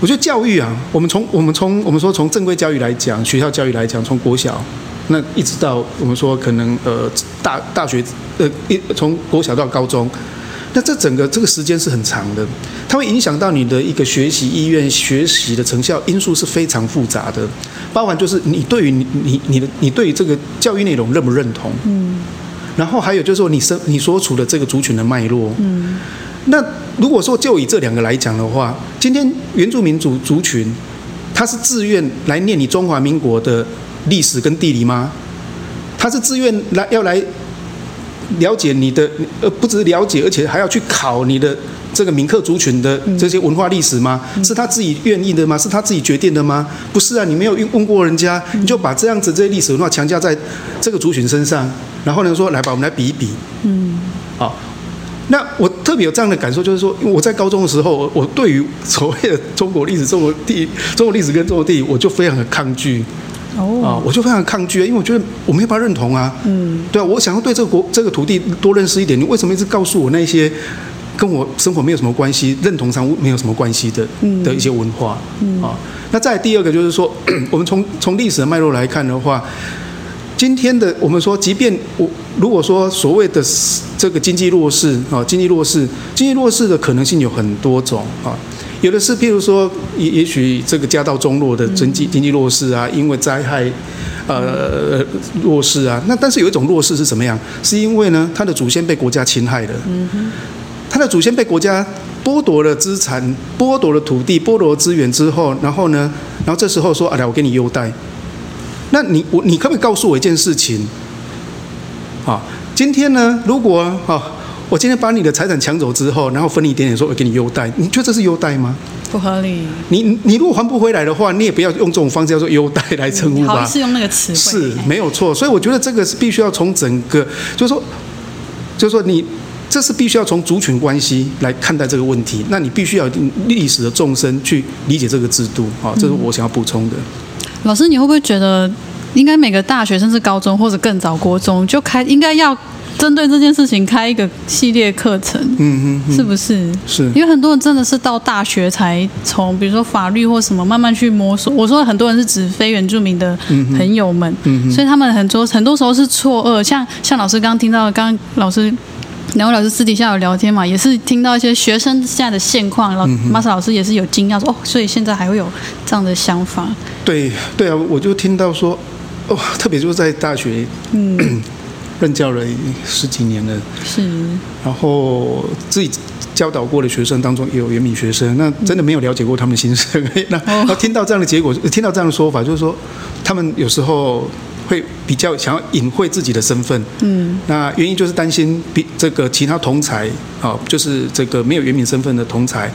我觉得教育啊，我们从我们从我们说从正规教育来讲，学校教育来讲，从国小那一直到我们说可能呃大大学呃一从国小到高中，那这整个这个时间是很长的，它会影响到你的一个学习意愿、学习的成效因素是非常复杂的，包含就是你对于你你你的你对于这个教育内容认不认同？嗯。然后还有就是说你生你所处的这个族群的脉络。嗯。那如果说就以这两个来讲的话，今天原住民族族群，他是自愿来念你中华民国的历史跟地理吗？他是自愿来要来了解你的，呃，不只是了解，而且还要去考你的这个闽客族群的这些文化历史吗？是他自己愿意的吗？是他自己决定的吗？不是啊，你没有问过人家，你就把这样子这些历史文化强加在这个族群身上，然后呢说来吧，我们来比一比。嗯，好。那我特别有这样的感受，就是说，我在高中的时候，我对于所谓的中国历史、中国地、中国历史跟中国地理，我就非常的抗拒。哦，啊，我就非常的抗拒，因为我觉得我没办法认同啊。嗯，对啊，我想要对这个国、这个土地多认识一点。你为什么一直告诉我那些跟我生活没有什么关系、认同上没有什么关系的的一些文化？嗯，啊，那再第二个就是说，*clears throat* 我们从从历史的脉络来看的话。今天的我们说，即便我如果说所谓的这个经济弱势啊，经济弱势，经济弱势的可能性有很多种啊，有的是譬如说，也也许这个家道中落的经济经济弱势啊，因为灾害呃弱势啊，那但是有一种弱势是什么样？是因为呢，他的祖先被国家侵害了，他的祖先被国家剥夺了资产，剥夺了土地，剥夺了资源之后，然后呢，然后这时候说，啊，来，我给你优待。那你我你可不可以告诉我一件事情？啊，今天呢，如果啊，我今天把你的财产抢走之后，然后分你一点点，说我给你优待，你觉得这是优待吗？*laughs* 不合理。你你如果还不回来的话，你也不要用这种方式叫做优待来称呼吧。好，是用那个词汇。是没有错，所以我觉得这个是必须要从整个，就是说，就是说你这是必须要从族群关系来看待这个问题。那你必须要历史的纵深去理解这个制度啊，这是我想要补充的。老师，你会不会觉得，应该每个大学甚至高中或者更早国中就开，应该要针对这件事情开一个系列课程？嗯嗯，是不是？是。因为很多人真的是到大学才从，比如说法律或什么慢慢去摸索。我说很多人是指非原住民的朋友们，嗯，所以他们很多很多时候是错愕。像像老师刚刚听到，刚刚老师。两位老师私底下有聊天嘛，也是听到一些学生现在的现况，老马斯老师也是有惊讶说哦，所以现在还会有这样的想法。对对啊，我就听到说哦，特别就是在大学嗯。*clears throat* 任教了十几年了，是，然后自己教导过的学生当中也有原民学生，那真的没有了解过他们心声，*laughs* 那然后听到这样的结果，听到这样的说法，就是说他们有时候。会比较想要隐晦自己的身份，嗯，那原因就是担心比这个其他同才啊，就是这个没有原民身份的同才，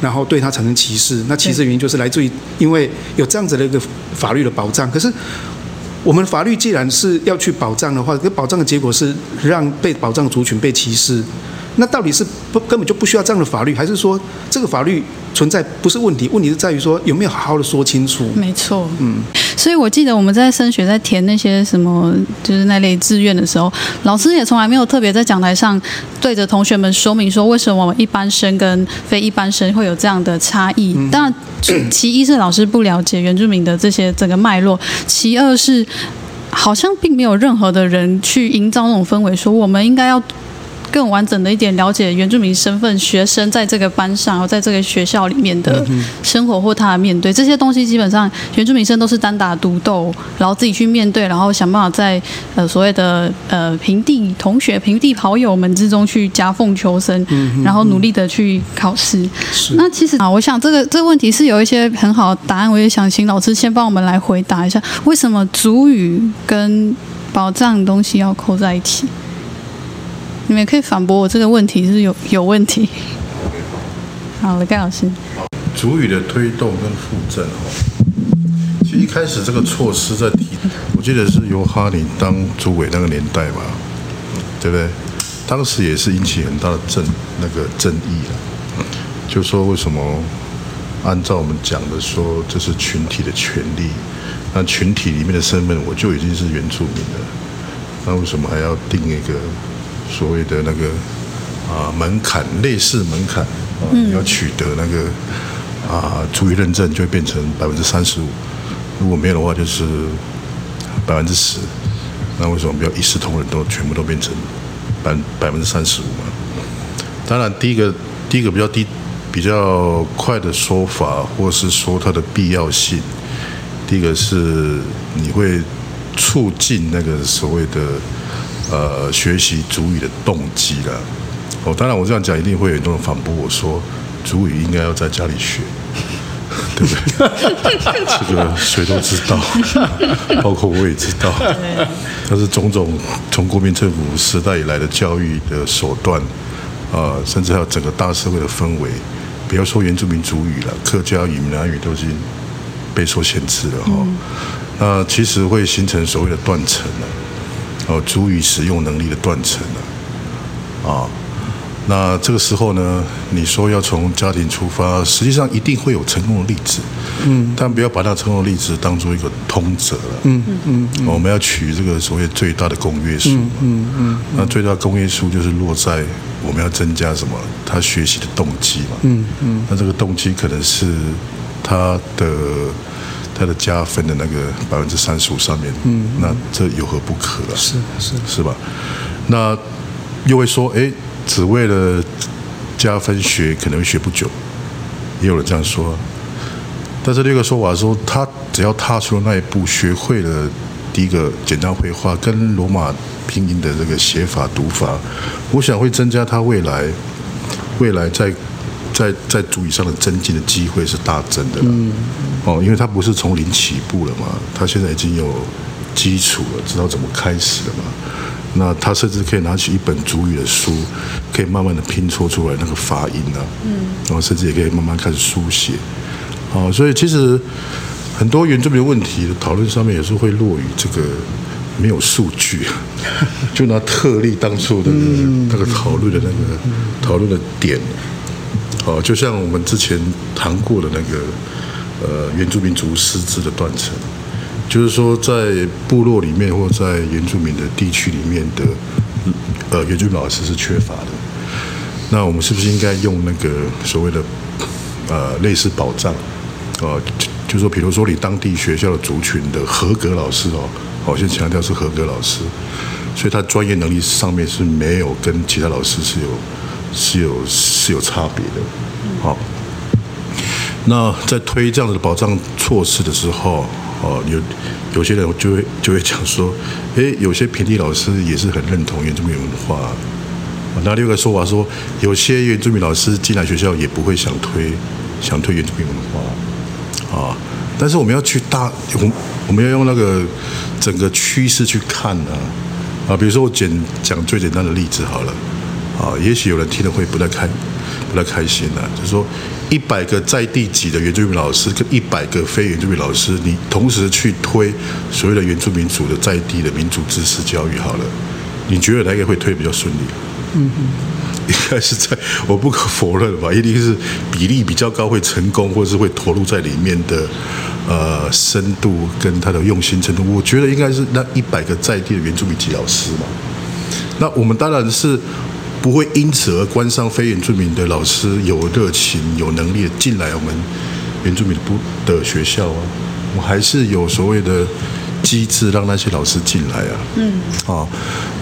然后对他产生歧视。那歧视原因就是来自于因为有这样子的一个法律的保障。可是我们法律既然是要去保障的话，这保障的结果是让被保障族群被歧视。那到底是不根本就不需要这样的法律，还是说这个法律存在不是问题？问题是在于说有没有好好的说清楚？没错，嗯。所以我记得我们在升学在填那些什么就是那类志愿的时候，老师也从来没有特别在讲台上对着同学们说明说为什么我们一般生跟非一般生会有这样的差异。当然，其一是老师不了解原住民的这些整个脉络，其二是好像并没有任何的人去营造那种氛围，说我们应该要。更完整的一点了解原住民身份学生在这个班上，在这个学校里面的生活或他的面对这些东西，基本上原住民生都是单打独斗，然后自己去面对，然后想办法在呃所谓的呃平地同学、平地跑友们之中去夹缝求生，然后努力的去考试。那其实啊，我想这个这个问题是有一些很好的答案，我也想请老师先帮我们来回答一下，为什么主语跟保障的东西要扣在一起？你们可以反驳我这个问题是有有问题。*laughs* 好了，盖老师。主语的推动跟附赠哦，其实一开始这个措施在提，我记得是由哈林当主委那个年代吧，对不对？当时也是引起很大的争那个争议了，就说为什么按照我们讲的说这是群体的权利，那群体里面的身份我就已经是原住民了，那为什么还要定一个？所谓的那个啊门槛，类似门槛啊，你要取得那个啊族语认证，就会变成百分之三十五。如果没有的话，就是百分之十。那为什么不要一视同仁，都全部都变成百百分之三十五嘛？当然，第一个第一个比较低、比较快的说法，或是说它的必要性，第一个是你会促进那个所谓的呃学习主语的动机了。哦，当然我这样讲，一定会有很多人反驳我说，主语应该要在家里学。*laughs* 对不对？*laughs* 这个谁都知道，*laughs* 包括我也知道。但是种种从国民政府时代以来的教育的手段，啊、呃，甚至还有整个大社会的氛围，不要说原住民族语了，客家语、闽南语都已经备受限制了哈。嗯、那其实会形成所谓的断层了，哦，足以使用能力的断层了，啊。那这个时候呢，你说要从家庭出发，实际上一定会有成功的例子，嗯，但不要把那成功的例子当做一个通则了，嗯嗯，嗯，我们要取这个所谓最大的公约数，嗯嗯，嗯，那最大的公约数就是落在我们要增加什么，他学习的动机嘛，嗯嗯，那这个动机可能是他的他的加分的那个百分之三十五上面，嗯，那这有何不可啊？是是是吧？那又会说，哎。只为了加分学，可能会学不久，也有人这样说。但是另一个说法说，他只要踏出了那一步，学会了第一个简单绘画跟罗马拼音的这个写法读法，我想会增加他未来未来在在在主语上的增进的机会是大增的。嗯。哦，因为他不是从零起步了嘛，他现在已经有基础了，知道怎么开始了嘛。那他甚至可以拿起一本主语的书，可以慢慢的拼凑出来那个发音啊，嗯，然后甚至也可以慢慢开始书写，好，所以其实很多原住民问题的讨论上面也是会落于这个没有数据，*laughs* 就拿特例当初的那个讨论的那个讨论的点，好，就像我们之前谈过的那个呃原住民族师资的断层。就是说，在部落里面或在原住民的地区里面的，呃，原住民老师是缺乏的。那我们是不是应该用那个所谓的，呃，类似保障，呃，就说，比如说你当地学校的族群的合格老师哦，好，先强调是合格老师，所以他专业能力上面是没有跟其他老师是有是有是有差别的。好，那在推这样子的保障措施的时候。哦，有有些人就会就会讲说，诶，有些平地老师也是很认同原住民文化。那另一个说法说，有些原住民老师进来学校也不会想推想推原住民文化啊。但是我们要去大，我我们要用那个整个趋势去看呢啊。比如说我简讲最简单的例子好了啊，也许有人听了会不太开不太开心的，就是说。一百个在地级的原住民老师跟一百个非原住民老师，你同时去推所谓的原住民族的在地的民族知识教育好了，你觉得哪个会推比较顺利？嗯嗯，应该是在我不可否认吧，一定是比例比较高会成功，或是会投入在里面的呃深度跟他的用心程度，我觉得应该是那一百个在地的原住民籍老师嘛。那我们当然是。不会因此而关上非原住民的老师有热情、有能力进来我们原住民的不的学校啊，我还是有所谓的机制让那些老师进来啊。嗯，啊，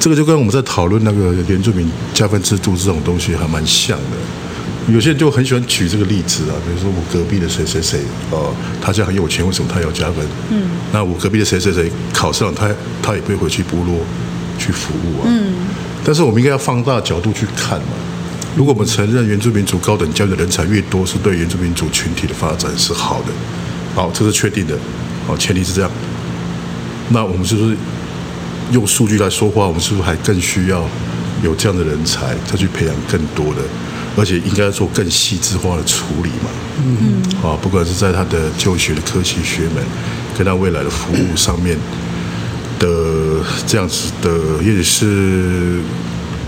这个就跟我们在讨论那个原住民加分制度这种东西还蛮像的。有些人就很喜欢举这个例子啊，比如说我隔壁的谁谁谁，哦，他家很有钱，为什么他要加分？嗯，那我隔壁的谁谁谁考上了，他他也不会回去部落去服务啊。嗯。但是我们应该要放大角度去看嘛。如果我们承认原住民族高等教育的人才越多，是对原住民族群体的发展是好的，好，这是确定的，好，前提是这样。那我们是不是用数据来说话？我们是不是还更需要有这样的人才，再去培养更多的，而且应该要做更细致化的处理嘛？嗯嗯。啊，不管是在他的就学的科系学门，跟他未来的服务上面。的这样子的，也许是，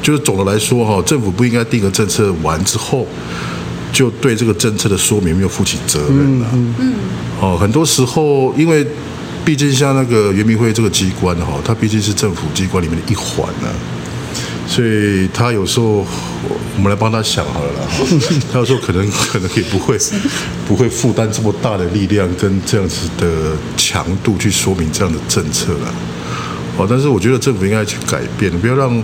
就是总的来说哈，政府不应该定个政策完之后，就对这个政策的说明没有负起责任了。嗯嗯。哦，很多时候，因为毕竟像那个原民会这个机关哈，它毕竟是政府机关里面的一环呢。所以他有时候，我们来帮他想好了啦。*laughs* 他有时候可能可能也不会不会负担这么大的力量跟这样子的强度去说明这样的政策了。哦，但是我觉得政府应该去改变，不要让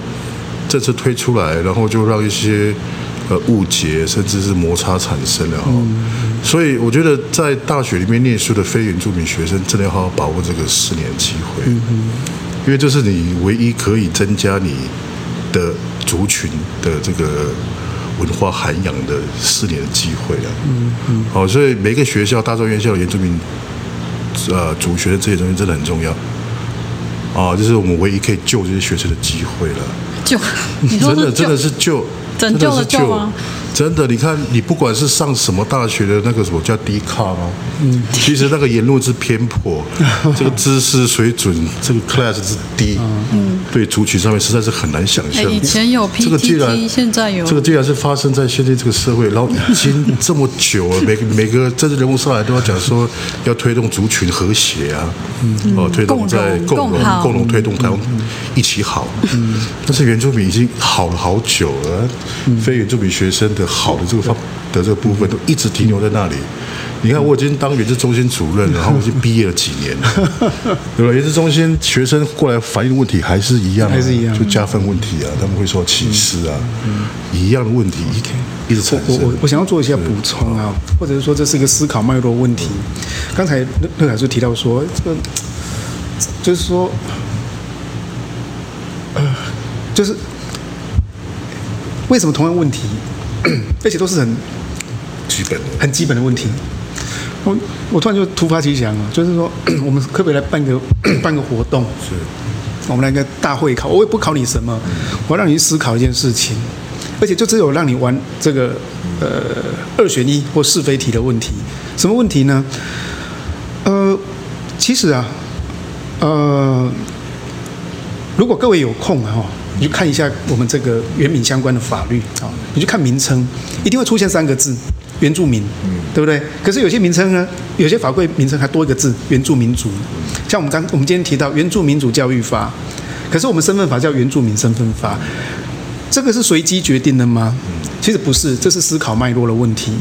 这次推出来，然后就让一些呃误解，甚至是摩擦产生的哈。所以我觉得在大学里面念书的非原住民学生，真的要好好把握这个四年机会，因为这是你唯一可以增加你的族群的这个文化涵养的四年的机会啊。嗯嗯。好，所以每个学校，大专院校的原住民呃主学的这些东西真的很重要。啊，这是我们唯一可以救这些学生的机会了。救，你说是真的真的是救，拯救的救吗？真的，你看，你不管是上什么大学的那个什么叫低卡吗？嗯，其实那个言论是偏颇，这个知识水准，这个 class 是低，嗯，对族群上面实在是很难想象。以前有 PTT，这个既然现在有，这个既然是发生在现在这个社会，然后已经这么久了，每个 *laughs* 每个政治人物上来都要讲说要推动族群和谐啊，嗯，哦，推动在共荣共荣推动台湾一起好，嗯，但是原住民已经好了好久了，非原住民学生的。好的这个方的这个部分都一直停留在那里。你看，我已经当原子中心主任，然后我已经毕业了几年了，*laughs* 对吧？原子中心学生过来反映问题还是一样，还是一样，就加分问题啊，他们会说歧视啊，一样的问题一一直产生。我我我想要做一下补充啊，或者是说这是一个思考脉络问题。刚才乐乐凯就提到说，这个就是说，呃，就是为什么同样问题？而且都是很 *clears throat* 基本的、很基本的问题。我我突然就突发奇想啊，就是说，*clears throat* 我们可不可以来办个办个活动？是，我们来个大会考，我也不考你什么，我让你思考一件事情，而且就只有让你玩这个呃二选一或是非题的问题。什么问题呢？呃，其实啊，呃，如果各位有空啊。你去看一下我们这个原民相关的法律啊，你去看名称，一定会出现三个字“原住民”，对不对？可是有些名称呢，有些法规名称还多一个字“原住民族”。像我们刚我们今天提到《原住民族教育法》，可是我们身份法叫《原住民身份法》，这个是随机决定的吗？其实不是，这是思考脉络的问题。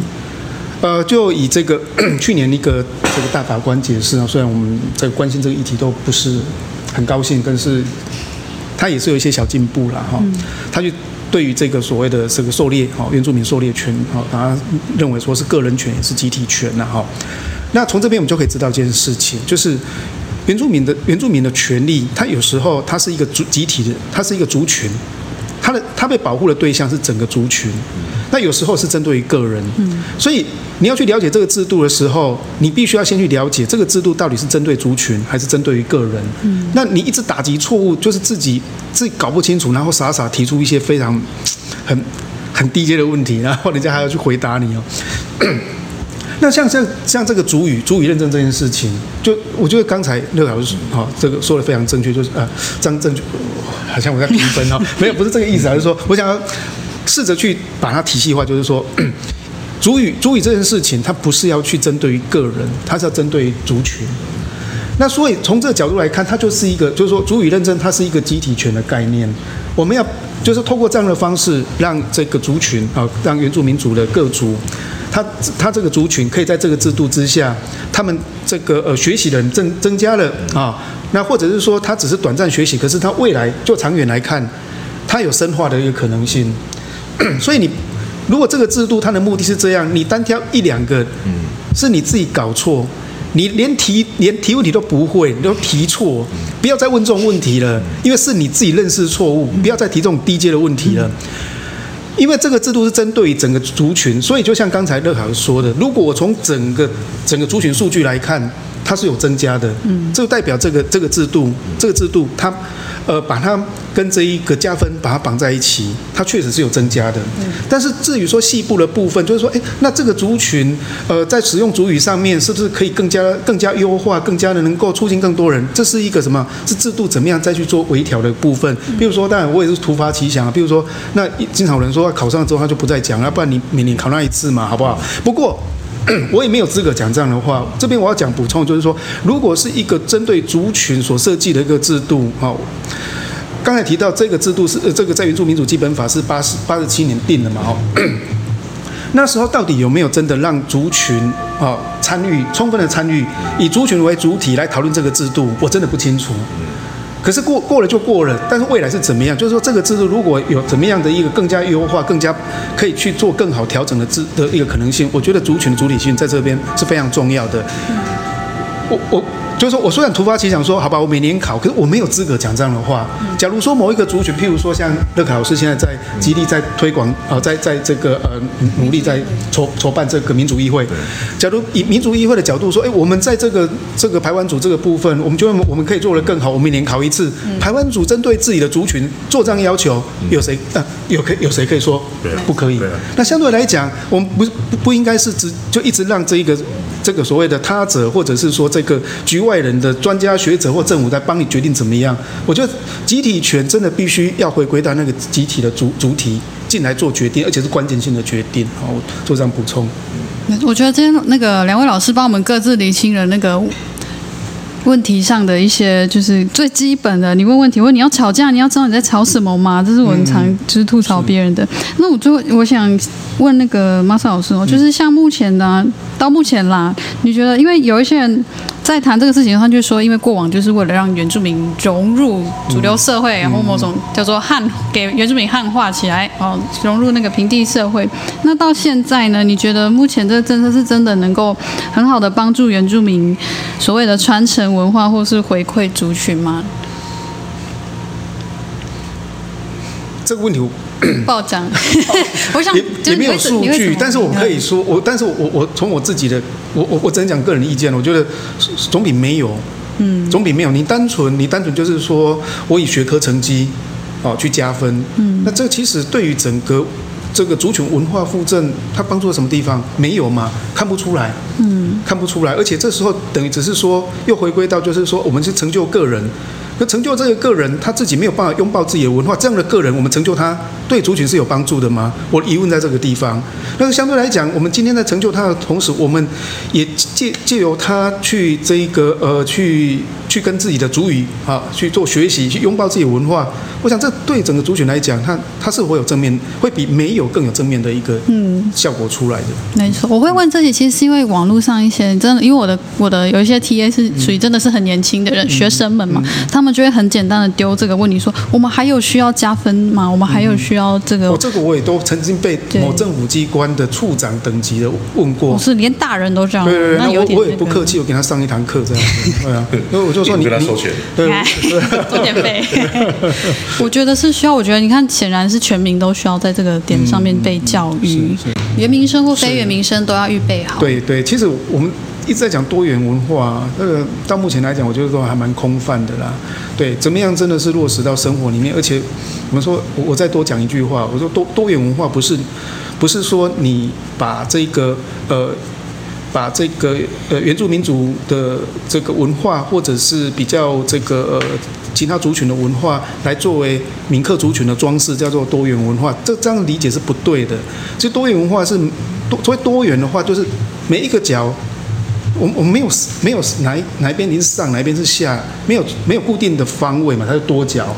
呃，就以这个 *coughs* 去年一个这个大法官解释啊，虽然我们在关心这个议题都不是很高兴，但是。他也是有一些小进步了哈，他就对于这个所谓的这个狩猎哈，原住民狩猎权哈，他认为说是个人权也是集体权了哈。那从这边我们就可以知道一件事情，就是原住民的原住民的权利，他有时候他是一个族集体的，他是一个族群，他的他被保护的对象是整个族群。那有时候是针对于个人，所以你要去了解这个制度的时候，你必须要先去了解这个制度到底是针对族群还是针对于个人。那你一直打击错误，就是自己自己搞不清楚，然后傻傻提出一些非常很很低阶的问题，然后人家还要去回答你哦。那像像像这个族语族语认证这件事情，就我觉得刚才六老师哈这个说的非常正确，就是呃张正确，好像我在评分哈，没有不是这个意思，而是说我想要。试着去把它体系化，就是说，族语族语这件事情，它不是要去针对于个人，它是要针对于族群。那所以从这个角度来看，它就是一个，就是说族语认证，它是一个集体权的概念。我们要就是透过这样的方式，让这个族群啊，让原住民族的各族，他他这个族群可以在这个制度之下，他们这个呃学习的人增增加了啊，那或者是说他只是短暂学习，可是他未来就长远来看，他有深化的一个可能性。所以你，如果这个制度它的目的是这样，你单挑一两个，是你自己搞错，你连提连提问题都不会，你都提错，不要再问这种问题了，因为是你自己认识错误，不要再提这种低阶的问题了，因为这个制度是针对于整个族群，所以就像刚才乐凯说的，如果我从整个整个族群数据来看，它是有增加的，嗯，这代表这个这个制度这个制度它。呃，把它跟这一个加分把它绑在一起，它确实是有增加的。但是至于说细部的部分，就是说，诶，那这个族群，呃，在使用族语上面，是不是可以更加更加优化，更加的能够促进更多人？这是一个什么？是制度怎么样再去做微调的部分？比如说，当然我也是突发奇想啊。比如说，那经常有人说考上了之后他就不再讲了，不然你每年考那一次嘛，好不好？不过。我也没有资格讲这样的话。这边我要讲补充，就是说，如果是一个针对族群所设计的一个制度，好，刚才提到这个制度是呃，这个在原住民主基本法是八十八十七年定的嘛，哦，*coughs* 那时候到底有没有真的让族群啊参与充分的参与，以族群为主体来讨论这个制度，我真的不清楚。可是过过了就过了，但是未来是怎么样？就是说这个制度如果有怎么样的一个更加优化、更加可以去做更好调整的制的一个可能性，我觉得族群的主体性在这边是非常重要的。我我。就是说我虽然突发奇想说，好吧，我每年考，可是我没有资格讲这样的话。假如说某一个族群，譬如说像乐凯老师现在在极力在推广，呃，在在这个呃努力在筹筹办这个民主议会。假如以民主议会的角度说，哎，我们在这个这个排湾组这个部分，我们觉得我们可以做得更好，我们每年考一次。排湾组针对自己的族群做这样要求，有谁呃有可有谁可以说不可以？那相对来讲，我们不不不应该是只就一直让这一个。这个所谓的他者，或者是说这个局外人的专家学者或政府在帮你决定怎么样？我觉得集体权真的必须要回归到那个集体的主主体进来做决定，而且是关键性的决定。好，我做这样补充。我觉得今天那个两位老师帮我们各自理清了那个。问题上的一些就是最基本的，你问问题，问你要吵架，你要知道你在吵什么吗？这是我很常就是吐槽别人的。那我最后我想问那个马萨老师哦，就是像目前呢、啊、到目前啦，你觉得因为有一些人。在谈这个事情，他就说，因为过往就是为了让原住民融入主流社会，然后某种叫做汉给原住民汉化起来，哦，融入那个平地社会。那到现在呢？你觉得目前这个政策是真的能够很好的帮助原住民所谓的传承文化，或是回馈族群吗？这个问题 *clears throat* 我。不好讲，我想也也没有数据，但是我可以说，我但是我我从我自己的，我我我只能讲个人意见，我觉得总比没有，嗯，总比没有。你单纯你单纯就是说我以学科成绩哦去加分，嗯，那这其实对于整个这个族群文化附赠，它帮助了什么地方？没有嘛？看不出来，嗯，看不出来。而且这时候等于只是说又回归到就是说我们是成就个人。那成就这个个人，他自己没有办法拥抱自己的文化，这样的个人，我们成就他，对族群是有帮助的吗？我疑问在这个地方。那个相对来讲，我们今天在成就他的同时，我们也借借由他去这一个呃，去去跟自己的族语啊去做学习，去拥抱自己的文化。我想这对整个族群来讲，他他是会有正面，会比没有更有正面的一个嗯效果出来的。没错，我会问这些，其实是因为网络上一些真的，因为我的我的有一些 TA 是属于真的是很年轻的人，嗯、学生们嘛，他们。就会很简单的丢这个问题说，我们还有需要加分吗？我们还有需要这个？哦，这个我也都曾经被某政府机关的处长等级的问过。不是连大人都这样？对对对，那我我也不客气，我给他上一堂课这样子。对啊，*laughs* 因为我就说你，你跟他收钱，对，多点费。我觉得是需要，我觉得你看，显然是全民都需要在这个点上面被教育，原民生或非原民生都要预备好。对对，其实我们。一直在讲多元文化，那个到目前来讲，我觉得都还蛮空泛的啦。对，怎么样真的是落实到生活里面？而且我们说，我我再多讲一句话，我说多多元文化不是不是说你把这个呃把这个呃原住民族的这个文化，或者是比较这个呃其他族群的文化来作为民客族群的装饰，叫做多元文化。这这样理解是不对的。其实多元文化是多所谓多元的话，就是每一个角。我我们没有没有哪一哪一边你是上哪一边是下，没有没有固定的方位嘛，它是多角。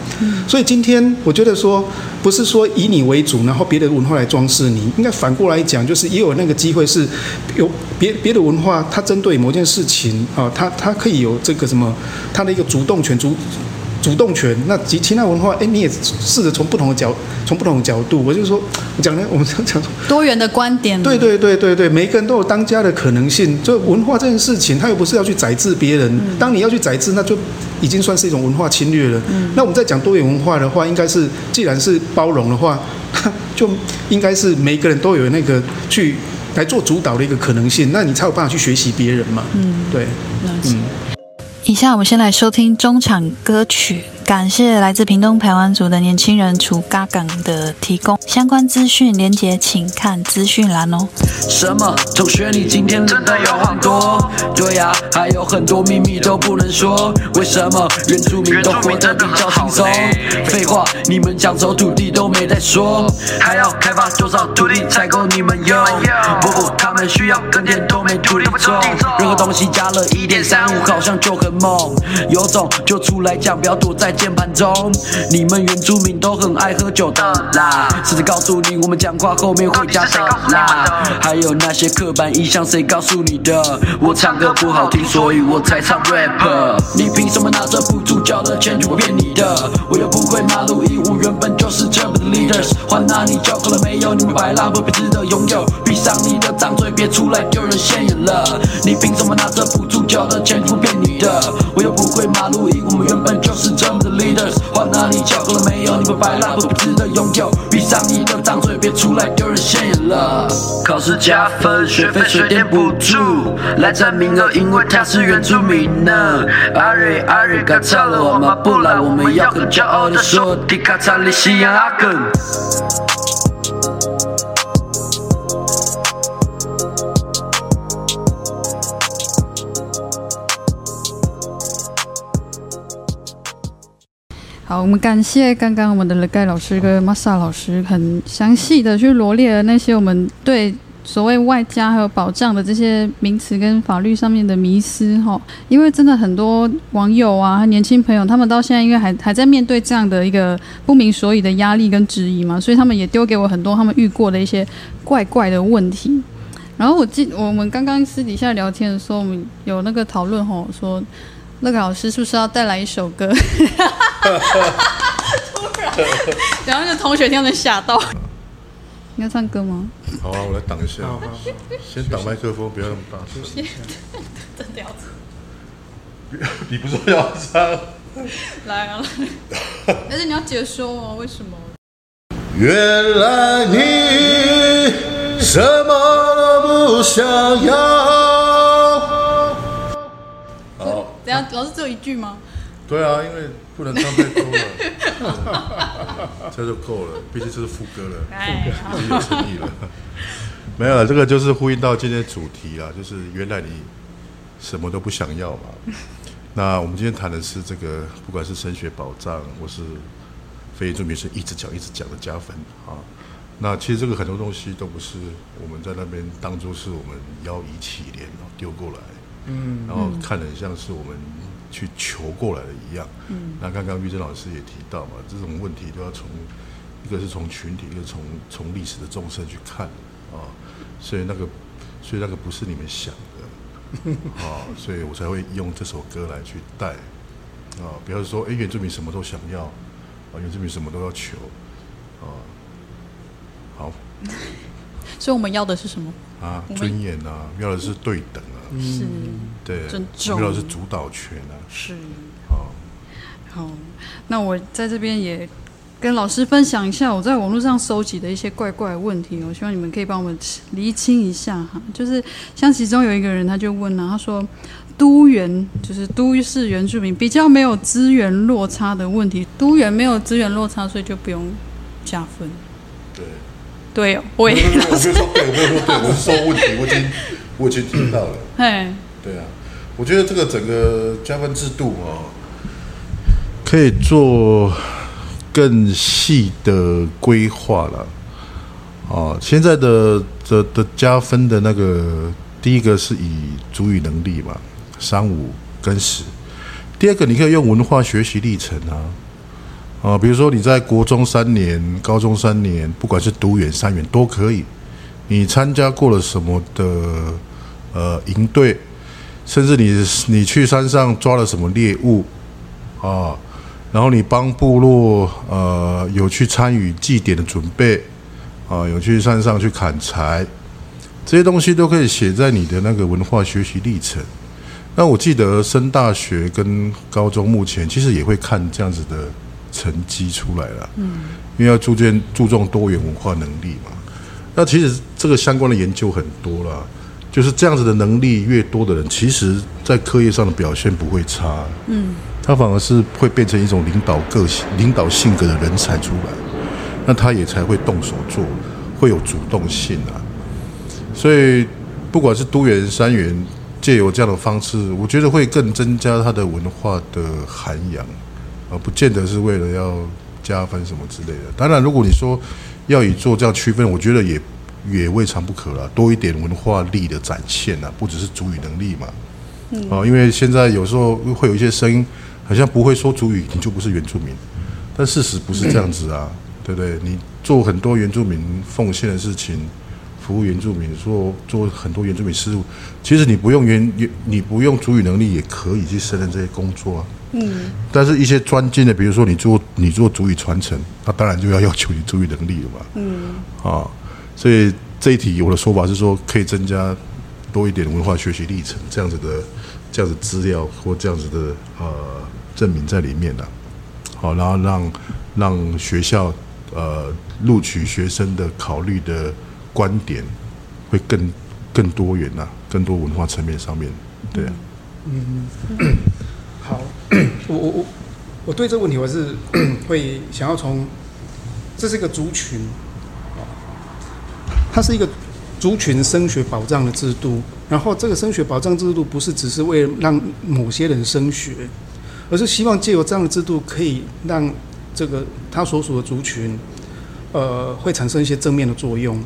所以今天我觉得说，不是说以你为主，然后别的文化来装饰你，应该反过来讲，就是也有那个机会是有别别的文化，它针对某件事情啊，它它可以有这个什么，它的一个主动权主。主动权，那其其他文化，哎，你也试着从不同的角，从不同的角度，我就说，讲呢，我们讲说多元的观点，对对对对对，每一个人都有当家的可能性。就文化这件事情，他又不是要去宰制别人，当你要去宰制，那就已经算是一种文化侵略了。那我们在讲多元文化的话，应该是既然是包容的话，*laughs* 就应该是每个人都有那个去来做主导的一个可能性，那你才有办法去学习别人嘛。嗯，对，嗯。以下我们先来收听中场歌曲。感谢来自屏东排湾族的年轻人楚嘎港的提供相关资讯连结，请看资讯栏哦。什么同学，你今天真的有很多？对呀、啊，还有很多秘密都不能说。为什么原住民都活得比较轻松？废话，你们抢走土地都没在说，还要开发多少土地才够你们用？不不，他们需要耕田都没土地种，任何东西加了一点三五，好像就很猛。有种就出来讲，不要躲在。键盘中。你们原住民都很爱喝酒的啦，谁在告诉你我们讲话后面会加的啦？还有那些刻板印象，谁告诉你的？我唱歌不好听，所以我才唱 rap。你凭什么拿着不主角的钱去骗你的？我又不会马路义务，原本就是这么的 leaders。还拿你交够了没有？你们白浪不配值得拥有。闭上你的脏嘴，别出来丢人现眼了。你凭什么拿着不主角的钱去骗你的？我又不会马路义务，我们原本就是这么 leaders。还拿你交够了没有？你们白浪不值得拥有。闭上你的脏嘴，别出来丢人现眼了。考试加分，学费水电补助，来占名额，因为他是原住民呢。阿瑞阿瑞，嘎查了我们？不来，我们要很骄傲的说，迪卡查里西亚阿根。好，我们感谢刚刚我们的乐盖老师跟玛莎老师很详细的去罗列了那些我们对所谓外加还有保障的这些名词跟法律上面的迷思哈。因为真的很多网友啊年轻朋友，他们到现在因为还还在面对这样的一个不明所以的压力跟质疑嘛，所以他们也丢给我很多他们遇过的一些怪怪的问题。然后我记我们刚刚私底下聊天的时候，我们有那个讨论吼说。乐凯老师是不是要带来一首歌？*laughs* 突然，然后那个同学听到吓到。你要唱歌吗？好啊，我来挡一下。好好好，先挡麦克风，不要那么大声。真的要唱？你不说要唱？来啊来！但是你要解说哦，为什么？原来你什么都不想要。等下，老师只有一句吗？对啊，因为不能唱太多了，*laughs* 这就够了。毕竟这是副歌了，副歌已经有诚意了。没有了，这个就是呼应到今天的主题啊，就是原来你什么都不想要嘛。那我们今天谈的是这个，不管是升学保障，或是非原住民是一直讲一直讲的加分啊。那其实这个很多东西都不是我们在那边当做是我们邀以乞怜丢过来。嗯，然后看得很像是我们去求过来的一样。嗯，那刚刚玉珍老师也提到嘛，这种问题都要从一个是从群体，一个从从历史的纵深去看啊。所以那个，所以那个不是你们想的 *laughs* 啊。所以我才会用这首歌来去带啊。不要说哎，原住民什么都想要啊，原住民什么都要求啊。好，*laughs* 所以我们要的是什么啊？尊严啊，要的是对等。是，对，尊重，主要是主导权啊。是，好，好，那我在这边也跟老师分享一下我在网络上收集的一些怪怪的问题，我希望你们可以帮我们厘清一下哈。就是像其中有一个人他就问了，他说都原就是都市原住民比较没有资源落差的问题，都原没有资源落差，所以就不用加分。对，对，我也我就说对，我没有说对，我是说问题，我已经。我已经听到了，嘿，对啊，我觉得这个整个加分制度哦，可以做更细的规划了。哦，现在的的的加分的那个，第一个是以主语能力嘛，三五跟十。第二个，你可以用文化学习历程啊，啊，比如说你在国中三年、高中三年，不管是读远、三远都可以。你参加过了什么的呃营队，甚至你你去山上抓了什么猎物啊？然后你帮部落呃有去参与祭典的准备啊，有去山上去砍柴，这些东西都可以写在你的那个文化学习历程。那我记得升大学跟高中目前其实也会看这样子的成绩出来了，嗯，因为要逐渐注重多元文化能力嘛。那其实这个相关的研究很多了，就是这样子的能力越多的人，其实在课业上的表现不会差，嗯，他反而是会变成一种领导个性、领导性格的人才出来，那他也才会动手做，会有主动性啊。所以不管是都元、三元，借由这样的方式，我觉得会更增加他的文化的涵养，而不见得是为了要加分什么之类的。当然，如果你说，要以做这样区分，我觉得也也未尝不可了。多一点文化力的展现啊，不只是主语能力嘛。嗯。啊，因为现在有时候会有一些声音好像不会说主语你就不是原住民，但事实不是这样子啊，对不对？你做很多原住民奉献的事情，服务原住民，做做很多原住民事务，其实你不用原原你不用主语能力也可以去胜任这些工作啊。嗯，但是一些专精的，比如说你做你做主语传承，那当然就要要求你主语能力了嘛。嗯，啊，所以这一题我的说法是说，可以增加多一点文化学习历程这样子的这样子资料或这样子的呃证明在里面的，好，然后让让学校呃录取学生的考虑的观点会更更多元呐，更多文化层面上面，对啊，嗯。嗯。好，*coughs* 我我我我对这个问题我是 *coughs* 会想要从，这是一个族群，它是一个族群升学保障的制度，然后这个升学保障制度不是只是为了让某些人升学，而是希望借由这样的制度可以让这个他所属的族群，呃，会产生一些正面的作用。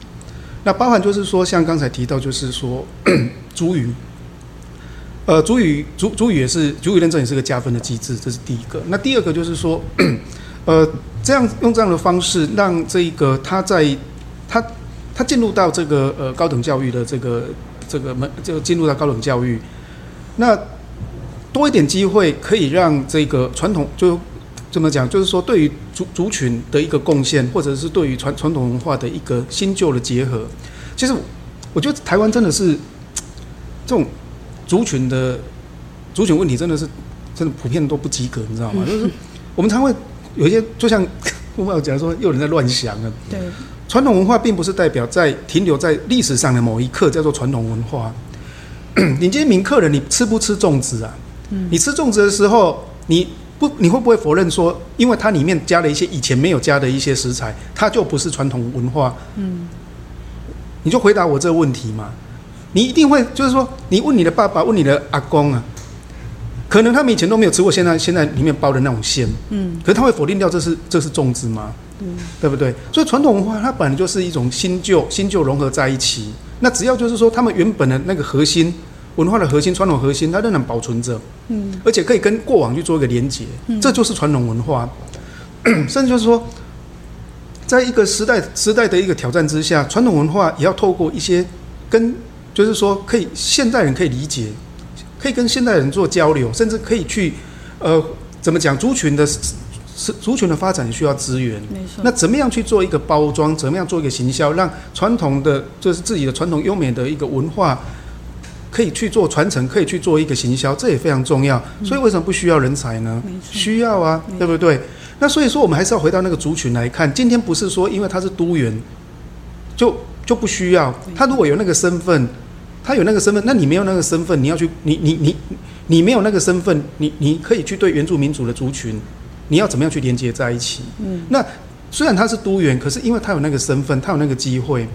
那包含就是说，像刚才提到，就是说族语。呃，族语族族语也是族语认证也是个加分的机制，这是第一个。那第二个就是说，呃，这样用这样的方式让这个他在他他进入到这个呃高等教育的这个这个门就进入到高等教育，那多一点机会可以让这个传统就怎么讲，就是说对于族族群的一个贡献，或者是对于传传统文化的一个新旧的结合。其实我觉得台湾真的是这种。族群的族群问题真的是真的普遍都不及格，你知道吗？*laughs* 就是我们常会有一些，就像 *laughs* 我讲说，有人在乱想啊。对，传统文化并不是代表在停留在历史上的某一刻叫做传统文化。*clears throat* 你今天名客人，你吃不吃粽子啊？你吃粽子的时候，你不你会不会否认说，因为它里面加了一些以前没有加的一些食材，它就不是传统文化？嗯，你就回答我这个问题嘛。你一定会，就是说，你问你的爸爸，问你的阿公啊，可能他们以前都没有吃过现在现在里面包的那种馅，嗯，可是他会否定掉这是这是粽子吗？嗯，对不对？所以传统文化它本来就是一种新旧新旧融合在一起，那只要就是说他们原本的那个核心文化的核心传统核心，它仍然保存着，嗯，而且可以跟过往去做一个连结，嗯，这就是传统文化，甚至就是说，在一个时代时代的一个挑战之下，传统文化也要透过一些跟就是说，可以现代人可以理解，可以跟现代人做交流，甚至可以去，呃，怎么讲？族群的，族群的发展需要资源。没错。那怎么样去做一个包装？怎么样做一个行销？让传统的，就是自己的传统优美的一个文化，可以去做传承，可以去做一个行销，这也非常重要。所以为什么不需要人才呢？需要啊，对不对？那所以说，我们还是要回到那个族群来看。今天不是说因为他是都员，就就不需要。他如果有那个身份。他有那个身份，那你没有那个身份，你要去，你你你你没有那个身份，你你可以去对原住民族的族群，你要怎么样去连接在一起？嗯，那虽然他是多元，可是因为他有那个身份，他有那个机会，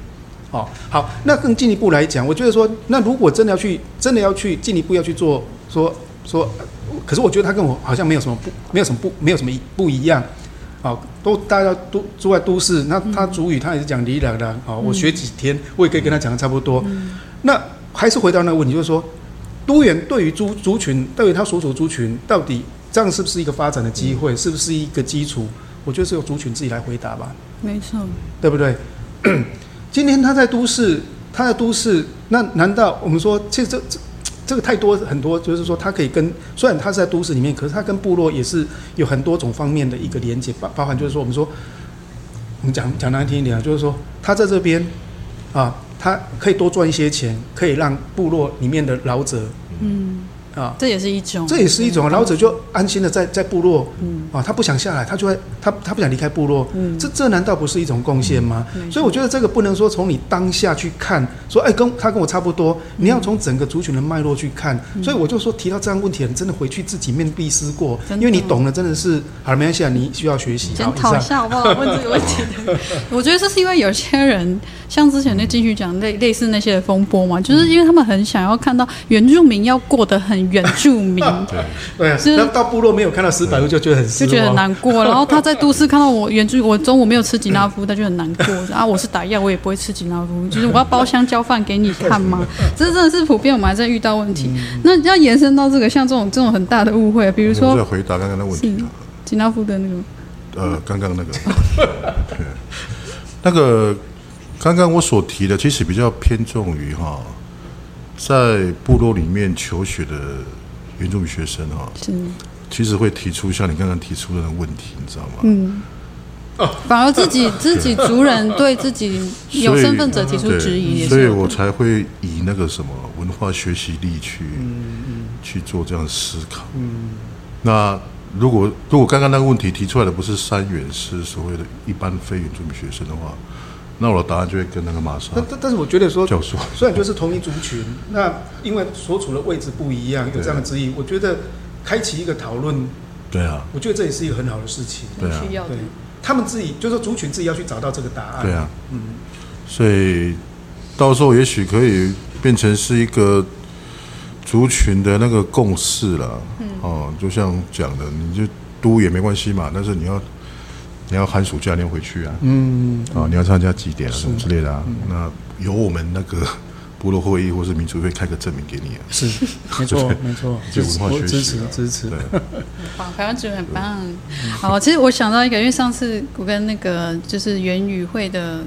哦，好，那更进一步来讲，我觉得说，那如果真的要去，真的要去进一步要去做，说说，可是我觉得他跟我好像没有什么不，没有什么不，没有什么不一样，哦，都大家都住在都市，那他主语他也是讲离了的，哦，我学几天，我也可以跟他讲的差不多，那。还是回到那个问题，就是说，多元对于族族群，对于他所属族群，到底这样是不是一个发展的机会，是不是一个基础？我觉得是由族群自己来回答吧。没错，对不对？*clears throat* 今天他在都市，他在都市，那难道我们说，其实这这这个太多很多，就是说，他可以跟虽然他是在都市里面，可是他跟部落也是有很多种方面的一个连接，包包含就是说，我们说，我们讲讲难听一点啊，就是说，他在这边啊。他可以多赚一些钱，可以让部落里面的老者，嗯。啊，这也是一种，这也是一种老者就安心的在在部落，嗯，啊，他不想下来，他就会他他不想离开部落，嗯，这这难道不是一种贡献吗？所以我觉得这个不能说从你当下去看，说哎跟他跟我差不多，你要从整个族群的脉络去看。所以我就说提到这样问题，你真的回去自己面壁思过，因为你懂了，真的是好了，没关系啊，你需要学习。检讨一下好不好？问这个问题的，*laughs* 我觉得这是因为有些人像之前那继续讲类类似那些的风波嘛，就是因为他们很想要看到原住民要过得很。人原住民，*laughs* 对，对啊，然后到部落没有看到石百物，就觉得很，就觉得很难过。*laughs* 然后他在都市看到我原住，我中午没有吃吉拉夫，他就很难过。*laughs* 啊，我是打药，我也不会吃吉拉夫，就是我要包香蕉饭给你看吗？这真的是普遍，我们还在遇到问题。那要延伸到这个，像这种这种很大的误会，比如说，我在回答刚刚的问题，吉拉夫的那个。呃，刚刚那个，那个，刚刚我所提的，其实比较偏重于哈，在部落里面求学的原住民学生哈，是，其实会提出像你刚刚提出的那个问题，你知道吗？嗯，反而自己 *laughs* 自己族人对自己有身份者提出质疑，所以我才会以那个什么文化学习力去，去做这样的思考，嗯，那。如果如果刚刚那个问题提出来的不是三原，是所谓的一般非原住民学生的话，那我的答案就会跟那个玛莎。但但但是我觉得说，教授虽然就是同一族群，那因为所处的位置不一样，有这样的质疑，我觉得开启一个讨论，对啊，我觉得这也是一个很好的事情。对啊，对，他们自己就是说族群自己要去找到这个答案。对啊，嗯，所以到时候也许可以变成是一个。族群的那个共识了，嗯、哦，就像讲的，你就都也没关系嘛，但是你要你要寒暑假你要回去啊，嗯，啊、哦，你要参加祭典啊？什么之类的啊，嗯、那由我们那个 *laughs* 部落会议或是民族会开个证明给你啊，是，*laughs* 没错没错，就文化学习支持支持，对，*laughs* 很棒，台湾族很棒。好，其实我想到一个，因为上次我跟那个就是原语会的。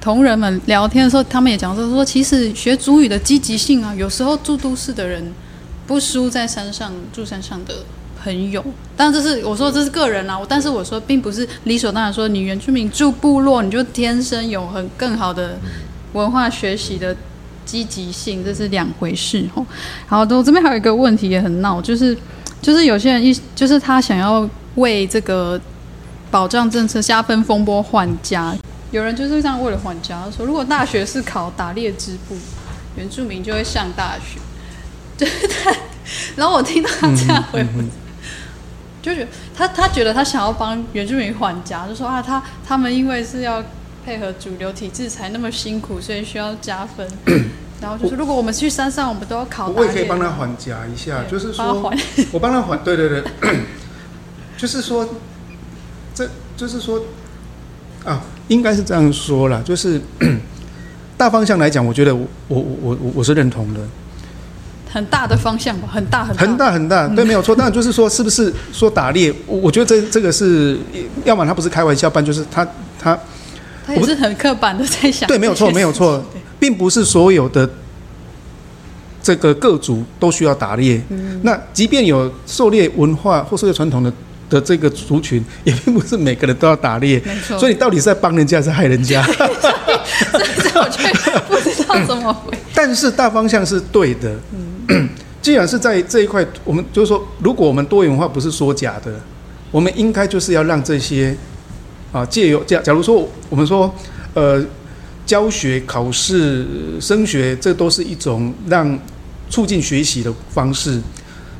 同仁们聊天的时候，他们也讲说说，其实学主语的积极性啊，有时候住都市的人不输在山上住山上的朋友。当然这是我说这是个人啊，但是我说并不是理所当然说你原住民住部落你就天生有很更好的文化学习的积极性，这是两回事哦。好，我这边还有一个问题也很闹，就是就是有些人一就是他想要为这个保障政策加分风波换家。有人就是这样为了换家，说如果大学是考打猎支部，原住民就会上大学，就是他。然后我听到他这样回，就觉得他他觉得他想要帮原住民缓颊，就说啊，他他们因为是要配合主流体制才那么辛苦，所以需要加分。*coughs* 然后就是如果我们去山上，我们都要考，我也可以帮他缓颊一下，就是说，*laughs* 我帮他缓，对对对，*coughs* 就是说，这就是说。啊，应该是这样说啦，就是 *coughs* 大方向来讲，我觉得我我我我我是认同的，很大的方向吧，很大很大很大很大，对，没有错。当然就是说，是不是说打猎？我我觉得这这个是，要么他不是开玩笑，不然就是他他他也是很刻板的在想。对，没有错，没有错，并不是所有的这个各族都需要打猎。嗯，那即便有狩猎文化或是个传统的。的这个族群也并不是每个人都要打猎，没错。所以你到底是在帮人家还是害人家？这我却不知道怎么回。*laughs* 但是大方向是对的。嗯，*clears throat* 既然是在这一块，我们就是说，如果我们多元化不是说假的，我们应该就是要让这些啊，借由假假如说我们说呃，教学、考试、升学，这都是一种让促进学习的方式。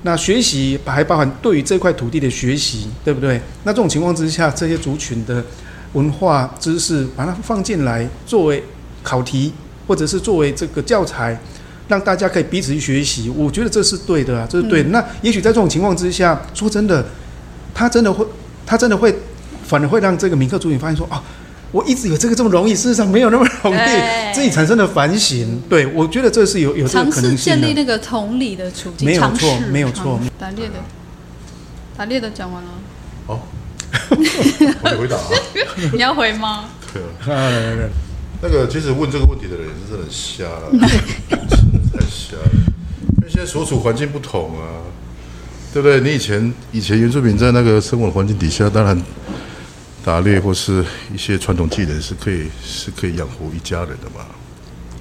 那学习还包含对于这块土地的学习，对不对？那这种情况之下，这些族群的文化知识，把它放进来作为考题，或者是作为这个教材，让大家可以彼此去学习。我觉得这是对的啊，这是对的。嗯、那也许在这种情况之下，说真的，他真的会，他真的会，反而会让这个民客族群发现说啊。我一直以为这个这么容易，事实上没有那么容易，自己产生的反省。对，我觉得这是有有这个可能性的。尝试建立那个同理的处境，没有错，没有错。打猎的，打猎的讲完了。哦，*laughs* 我得回答啊。你要回吗？对啊。*laughs* 那个其实问这个问题的人是真的很瞎了，真的太瞎了。因为现在所处环境不同啊，对不对？你以前以前原住民在那个生活的环境底下，当然。打猎或是一些传统技能是可以是可以养活一家人的嘛，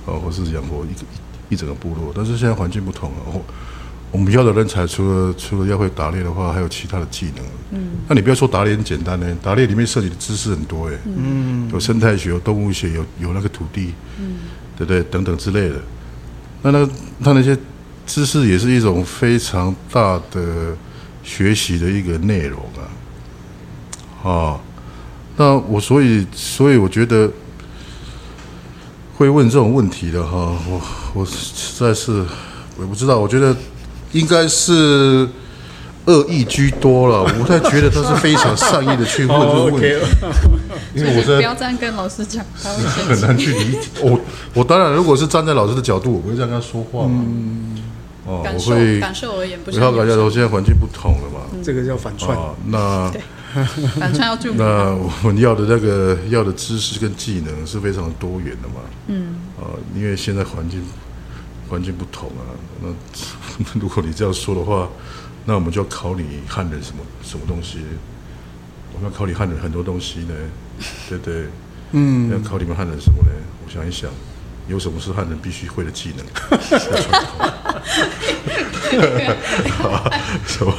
哦，或是养活一个一整个部落。但是现在环境不同了，哦，我们要的人才除了除了要会打猎的话，还有其他的技能。嗯，那你不要说打猎很简单呢，打猎里面涉及的知识很多哎，嗯，有生态学、有动物学、有有那个土地，嗯，对不对？等等之类的。那那他那些知识也是一种非常大的学习的一个内容啊，啊。那我所以所以我觉得会问这种问题的哈，我我实在是我也不知道。我觉得应该是恶意居多了，*laughs* 我不太觉得他是非常善意的去问这个问题，*laughs* 因为我在不要这样跟老师讲，他会 *laughs* 很难去理解。我我当然如果是站在老师的角度，我会这样跟他说话嘛。哦，我会感受而言，不要感觉说现在环境不同了嘛，这个叫反串。那反串要注意。那我们要的那个要的知识跟技能是非常多元的嘛。嗯。啊，因为现在环境环境不同啊，那如果你这样说的话。那我们就要考你汉人什么什么东西？我们要考你汉人很多东西呢，对不对？嗯，要考你们汉人什么呢？我想一想，有什么是汉人必须会的技能？*laughs* *laughs* *laughs* 什么？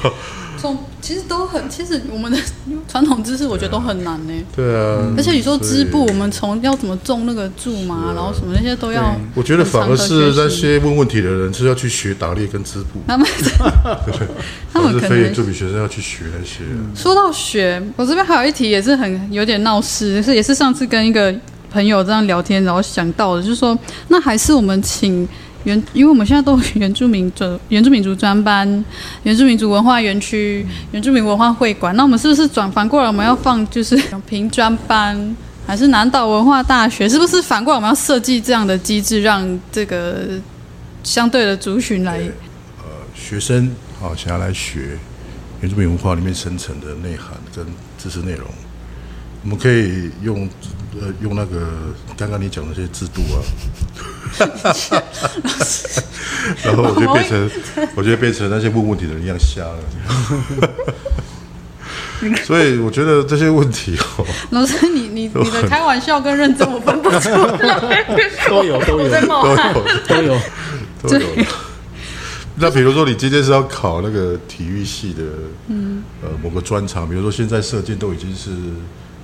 从其实都很，其实我们的 *laughs* 传统知识我觉得都很难呢。对啊，而且你说织布，我们从要怎么种那个苧嘛，然后什么那些都要。我觉得反而是那些问问题的人是要去学打猎跟织布。*laughs* 他们，他们可能非原住民学生要去学那些。说到学，我这边还有一题也是很有点闹事，是也是上次跟一个朋友这样聊天，然后想到的，就是说那还是我们请。原，因为我们现在都原住民族、*laughs* 原住民族专班、原住民族文化园区、原住民文化会馆，那我们是不是转反过来，我们要放就是 *laughs* 平专班，还是南岛文化大学？是不是反过来我们要设计这样的机制，让这个相对的族群来？呃，学生啊，想要来学原住民文化里面深层的内涵跟知识内容，我们可以用呃用那个刚刚你讲的那些制度啊。*laughs* 然后我就变成，*laughs* 我就变成那些问问题的人一样瞎了。*laughs* 所以我觉得这些问题哦，老师，你你你的开玩笑跟认真我分不出来，都有都有都有都有都有。那比如说，你今天是要考那个体育系的，嗯，呃，某个专长，比如说现在射箭都已经是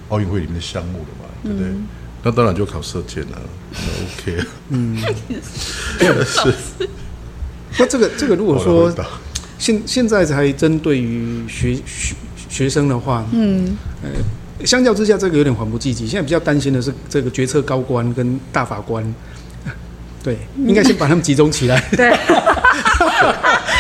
奥运会里面的项目了嘛，对不对？那当然就考射箭了，OK。*laughs* 嗯，是。那这个这个，如果说现现在才针对于学学学生的话，嗯，呃，相较之下，这个有点缓不济急。现在比较担心的是这个决策高官跟大法官，对，应该先把他们集中起来。对。*laughs*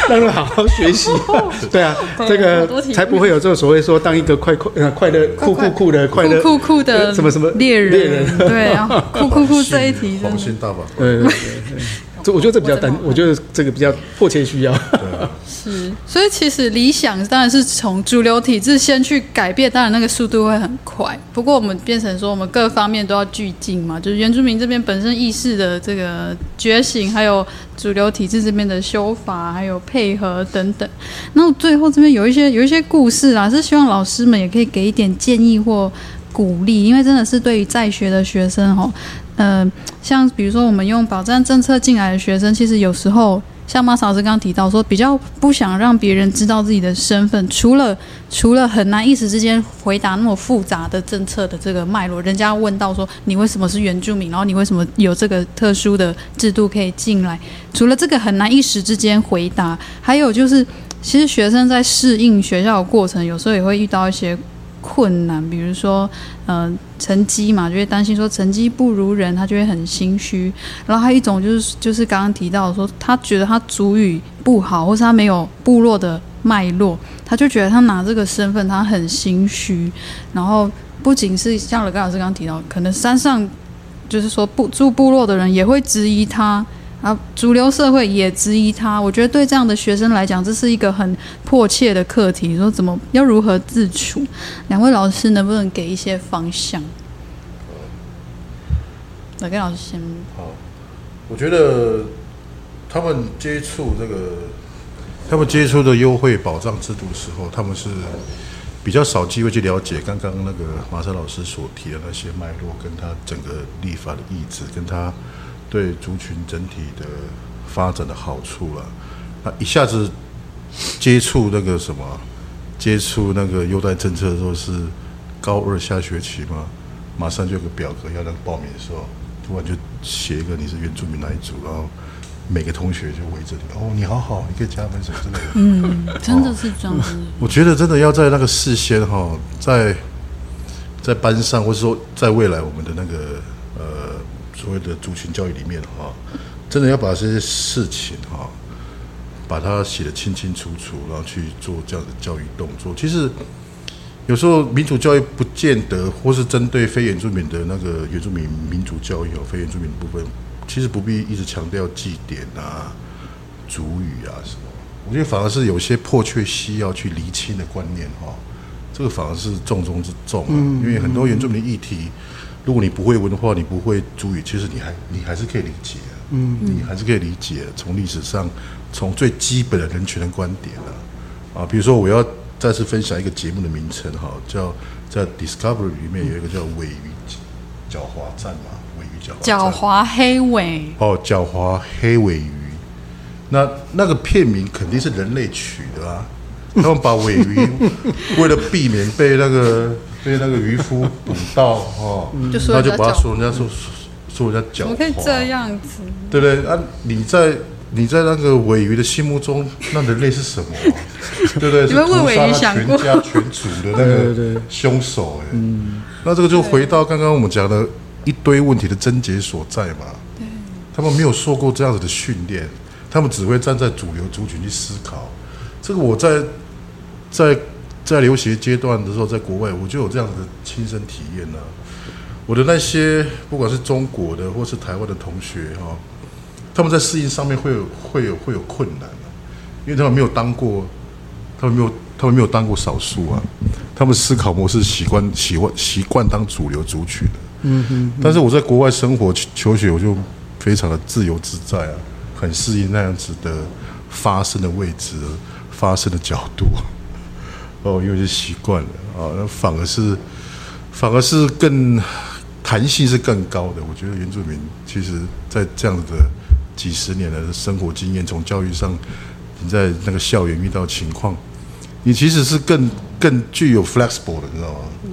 让他们好好学习，*laughs* 对啊，这个才不会有这种所谓说当一个快快呃快乐酷酷酷的快乐酷酷的什么什么猎人，对啊，酷酷酷这一题，黄心大法。对对对。*laughs* 这我觉得这比较单，我觉得这个比较迫切需要。*laughs* 是，所以其实理想当然是从主流体制先去改变，当然那个速度会很快。不过我们变成说，我们各方面都要俱进嘛，就是原住民这边本身意识的这个觉醒，还有主流体制这边的修法，还有配合等等。那最后这边有一些有一些故事啊，是希望老师们也可以给一点建议或鼓励，因为真的是对于在学的学生哈。嗯、像比如说我们用保障政策进来的学生，其实有时候像马老师刚刚提到说，比较不想让别人知道自己的身份，除了除了很难一时之间回答那么复杂的政策的这个脉络，人家问到说你为什么是原住民，然后你为什么有这个特殊的制度可以进来，除了这个很难一时之间回答，还有就是其实学生在适应学校的过程，有时候也会遇到一些。困难，比如说，呃，成绩嘛，就会担心说成绩不如人，他就会很心虚。然后还有一种就是，就是刚刚提到说，他觉得他主语不好，或是他没有部落的脉络，他就觉得他拿这个身份他很心虚。然后不仅是像乐刚老师刚刚提到，可能山上就是说不住部落的人也会质疑他。啊，主流社会也质疑他，我觉得对这样的学生来讲，这是一个很迫切的课题。说怎么要如何自处？两位老师能不能给一些方向？哪个老师先？好，我觉得他们接触这个，他们接触的优惠保障制度的时候，他们是比较少机会去了解刚刚那个马山老师所提的那些脉络，跟他整个立法的意志，跟他。对族群整体的发展的好处了，那一下子接触那个什么，接触那个优待政策的时候是高二下学期嘛，马上就有个表格要那个报名的时候，突然就写一个你是原住民哪一组，然后每个同学就围着你，哦，你好好，你可以加分什么之类的。嗯，真的是这样子。我觉得真的要在那个事先哈，在在班上，或者说在未来我们的那个呃。所谓的族群教育里面哈，真的要把这些事情哈把它写得清清楚楚，然后去做这样的教育动作。其实有时候民主教育不见得，或是针对非原住民的那个原住民民主教育哦，非原住民的部分，其实不必一直强调祭典啊、族语啊什么。我觉得反而是有些迫切需要去厘清的观念哈，这个反而是重中之重啊。因为很多原住民的议题，如果你不会文化，你不会主语，其实你还你还是可以理解。嗯，你还是可以理解，从历史上，从最基本的人权的观点啊，啊，比如说我要再次分享一个节目的名称哈，叫在 Discovery 里面有一个叫尾鱼狡猾战嘛，尾鱼狡猾。狡猾黑尾。哦，狡猾黑尾鱼，那那个片名肯定是人类取的啊，他们把尾鱼 *laughs* 为了避免被那个被那个渔夫捕到哦，那就，就把它说人家说。说人家狡猾，怎么可以这样子？对不对？啊，你在你在那个尾鱼的心目中，那人类是什么、啊？*laughs* 对不对？你们为尾鱼想过？全家全族的那个凶手、欸，哎，嗯，那这个就回到刚刚我们讲的一堆问题的症结所在嘛。对，他们没有受过这样子的训练，他们只会站在主流族群去思考。这个我在在在留学阶段的时候，在国外我就有这样子的亲身体验了、啊。我的那些不管是中国的或是台湾的同学哈，他们在适应上面会有会有会有困难，因为他们没有当过，他们没有他们没有当过少数啊，他们思考模式习惯习惯习惯当主流族群的，嗯哼。但是我在国外生活求学，我就非常的自由自在啊，很适应那样子的发生的位置、发生的角度，哦，因为是习惯了啊，那反而是反而是更。弹性是更高的，我觉得原住民其实，在这样子的几十年的生活经验，从教育上，你在那个校园遇到情况，你其实是更更具有 flexible 的，你知道吗？嗯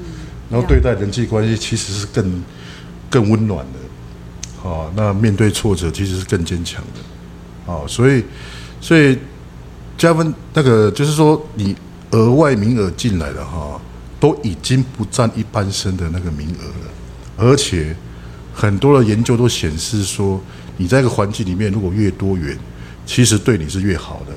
然后对待人际关系其实是更更温暖的，哦，那面对挫折其实是更坚强的，哦，所以所以加分那个就是说，你额外名额进来的哈，都已经不占一般生的那个名额了。而且很多的研究都显示说，你在一个环境里面如果越多元，其实对你是越好的。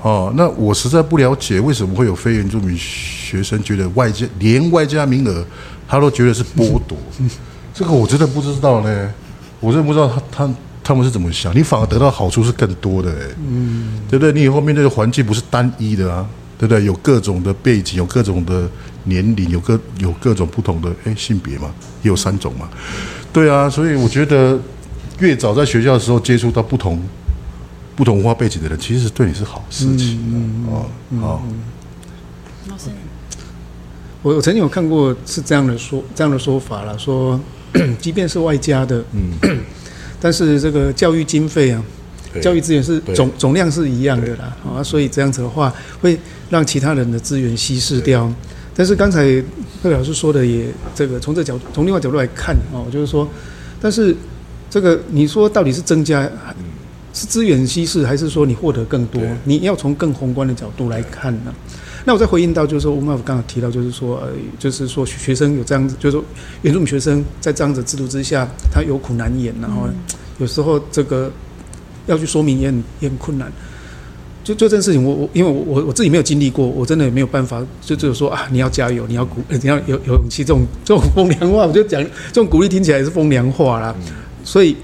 哦，那我实在不了解为什么会有非原住民学生觉得外加连外加名额，他都觉得是剥夺。*laughs* 这个我真的不知道呢，我真的不知道他他他们是怎么想。你反而得到好处是更多的，哎，嗯，对不对？你以后面对的环境不是单一的啊，对不对？有各种的背景，有各种的。年龄有各有各种不同的诶性别嘛，也有三种嘛，对啊，所以我觉得越早在学校的时候接触到不同不同文化背景的人，其实对你是好事情哦。好，老师，我我曾经有看过是这样的说这样的说法了，说 *clears throat* 即便是外加的，嗯，*clears throat* 但是这个教育经费啊，教育资源是总总量是一样的啦，啊，所以这样子的话会让其他人的资源稀释掉。但是刚才贺老师说的也这个从这角从另外角度来看哦，就是说，但是这个你说到底是增加是资源稀释，还是说你获得更多？你要从更宏观的角度来看呢？那我再回应到，就是说，我们刚刚提到，就是说，呃，就是说学生有这样子，就是说原住民学生在这样子制度之下，他有苦难言，然后有时候这个要去说明也很也很困难。就就这件事情，我我因为我我我自己没有经历过，我真的也没有办法，就只有说啊，你要加油，你要鼓，*laughs* 你要有有勇气，这种这种风凉话，我就讲这种鼓励听起来也是风凉话啦。所以，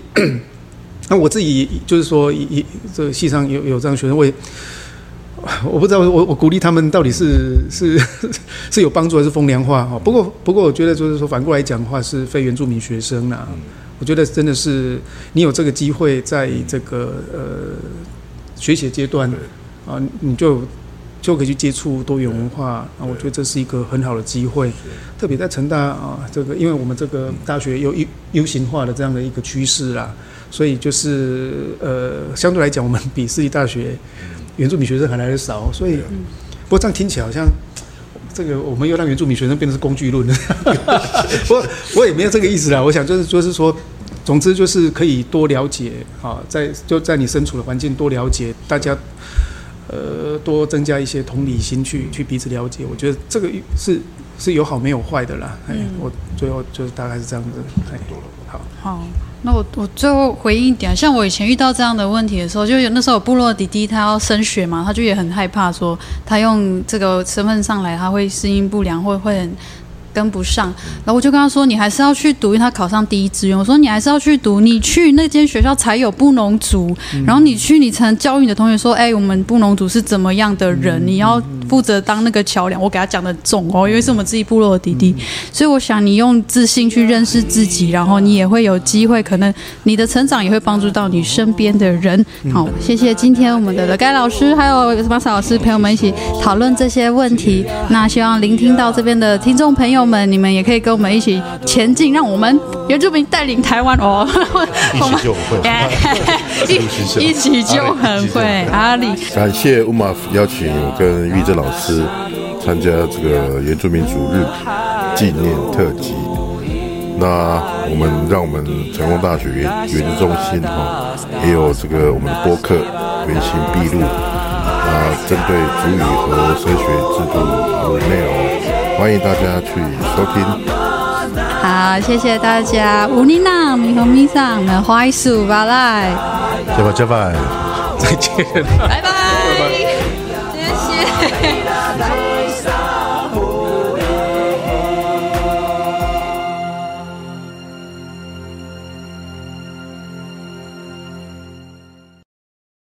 那我自己就是说，一这个系上有有这样学生，我也我不知道我我鼓励他们到底是是 *laughs* 是有帮助还是风凉话哈。不过不过，我觉得就是说反过来讲的话，是非原住民学生呐，我觉得真的是你有这个机会，在这个呃。学习阶段，啊，你就就可以去接触多元文化啊，我觉得这是一个很好的机会，特别在成大啊，这个因为我们这个大学有 U 型化的这样的一个趋势啦，所以就是呃，相对来讲，我们比私立大学原住民学生还来的少，所以，不过这样听起来好像这个我们又让原住民学生变成是工具论，*laughs* 不过我也没有这个意思啦，我想就是就是说。总之就是可以多了解啊，在就在你身处的环境多了解大家，呃，多增加一些同理心去去彼此了解。我觉得这个是是有好没有坏的啦。哎，我最后就是大概是这样子。哎，好，好。那我我最后回应一点，像我以前遇到这样的问题的时候，就有那时候有部落弟弟他要升学嘛，他就也很害怕说他用这个身份上来他会适应不良，或会很。跟不上，然后我就跟他说：“你还是要去读，因为他考上第一志愿。我说你还是要去读，你去那间学校才有布农族，然后你去你才能教育你的同学说：哎，我们布农族是怎么样的人？你要负责当那个桥梁。我给他讲的重哦，因为是我们自己部落的弟弟，所以我想你用自信去认识自己，然后你也会有机会，可能你的成长也会帮助到你身边的人。好，谢谢今天我们的盖老师还有马萨老师陪我们一起讨论这些问题。那希望聆听到这边的听众朋友们，你们也可以跟我们一起前进，让我们原住民带领台湾哦。*laughs* *laughs* 一起就很会，一起就很会。阿里，感谢乌马邀请我跟玉珍老师参加这个原住民族日纪念特辑。那我们让我们成功大学原原子中心哈，也有这个我们的播客原形毕露啊，针对主语和升学制度的内容。欢迎大家去收听。好，谢谢大家。乌尼娜，米红米桑，们欢迎拜拜。来。拜吧，拜拜，再见。拜拜，谢谢。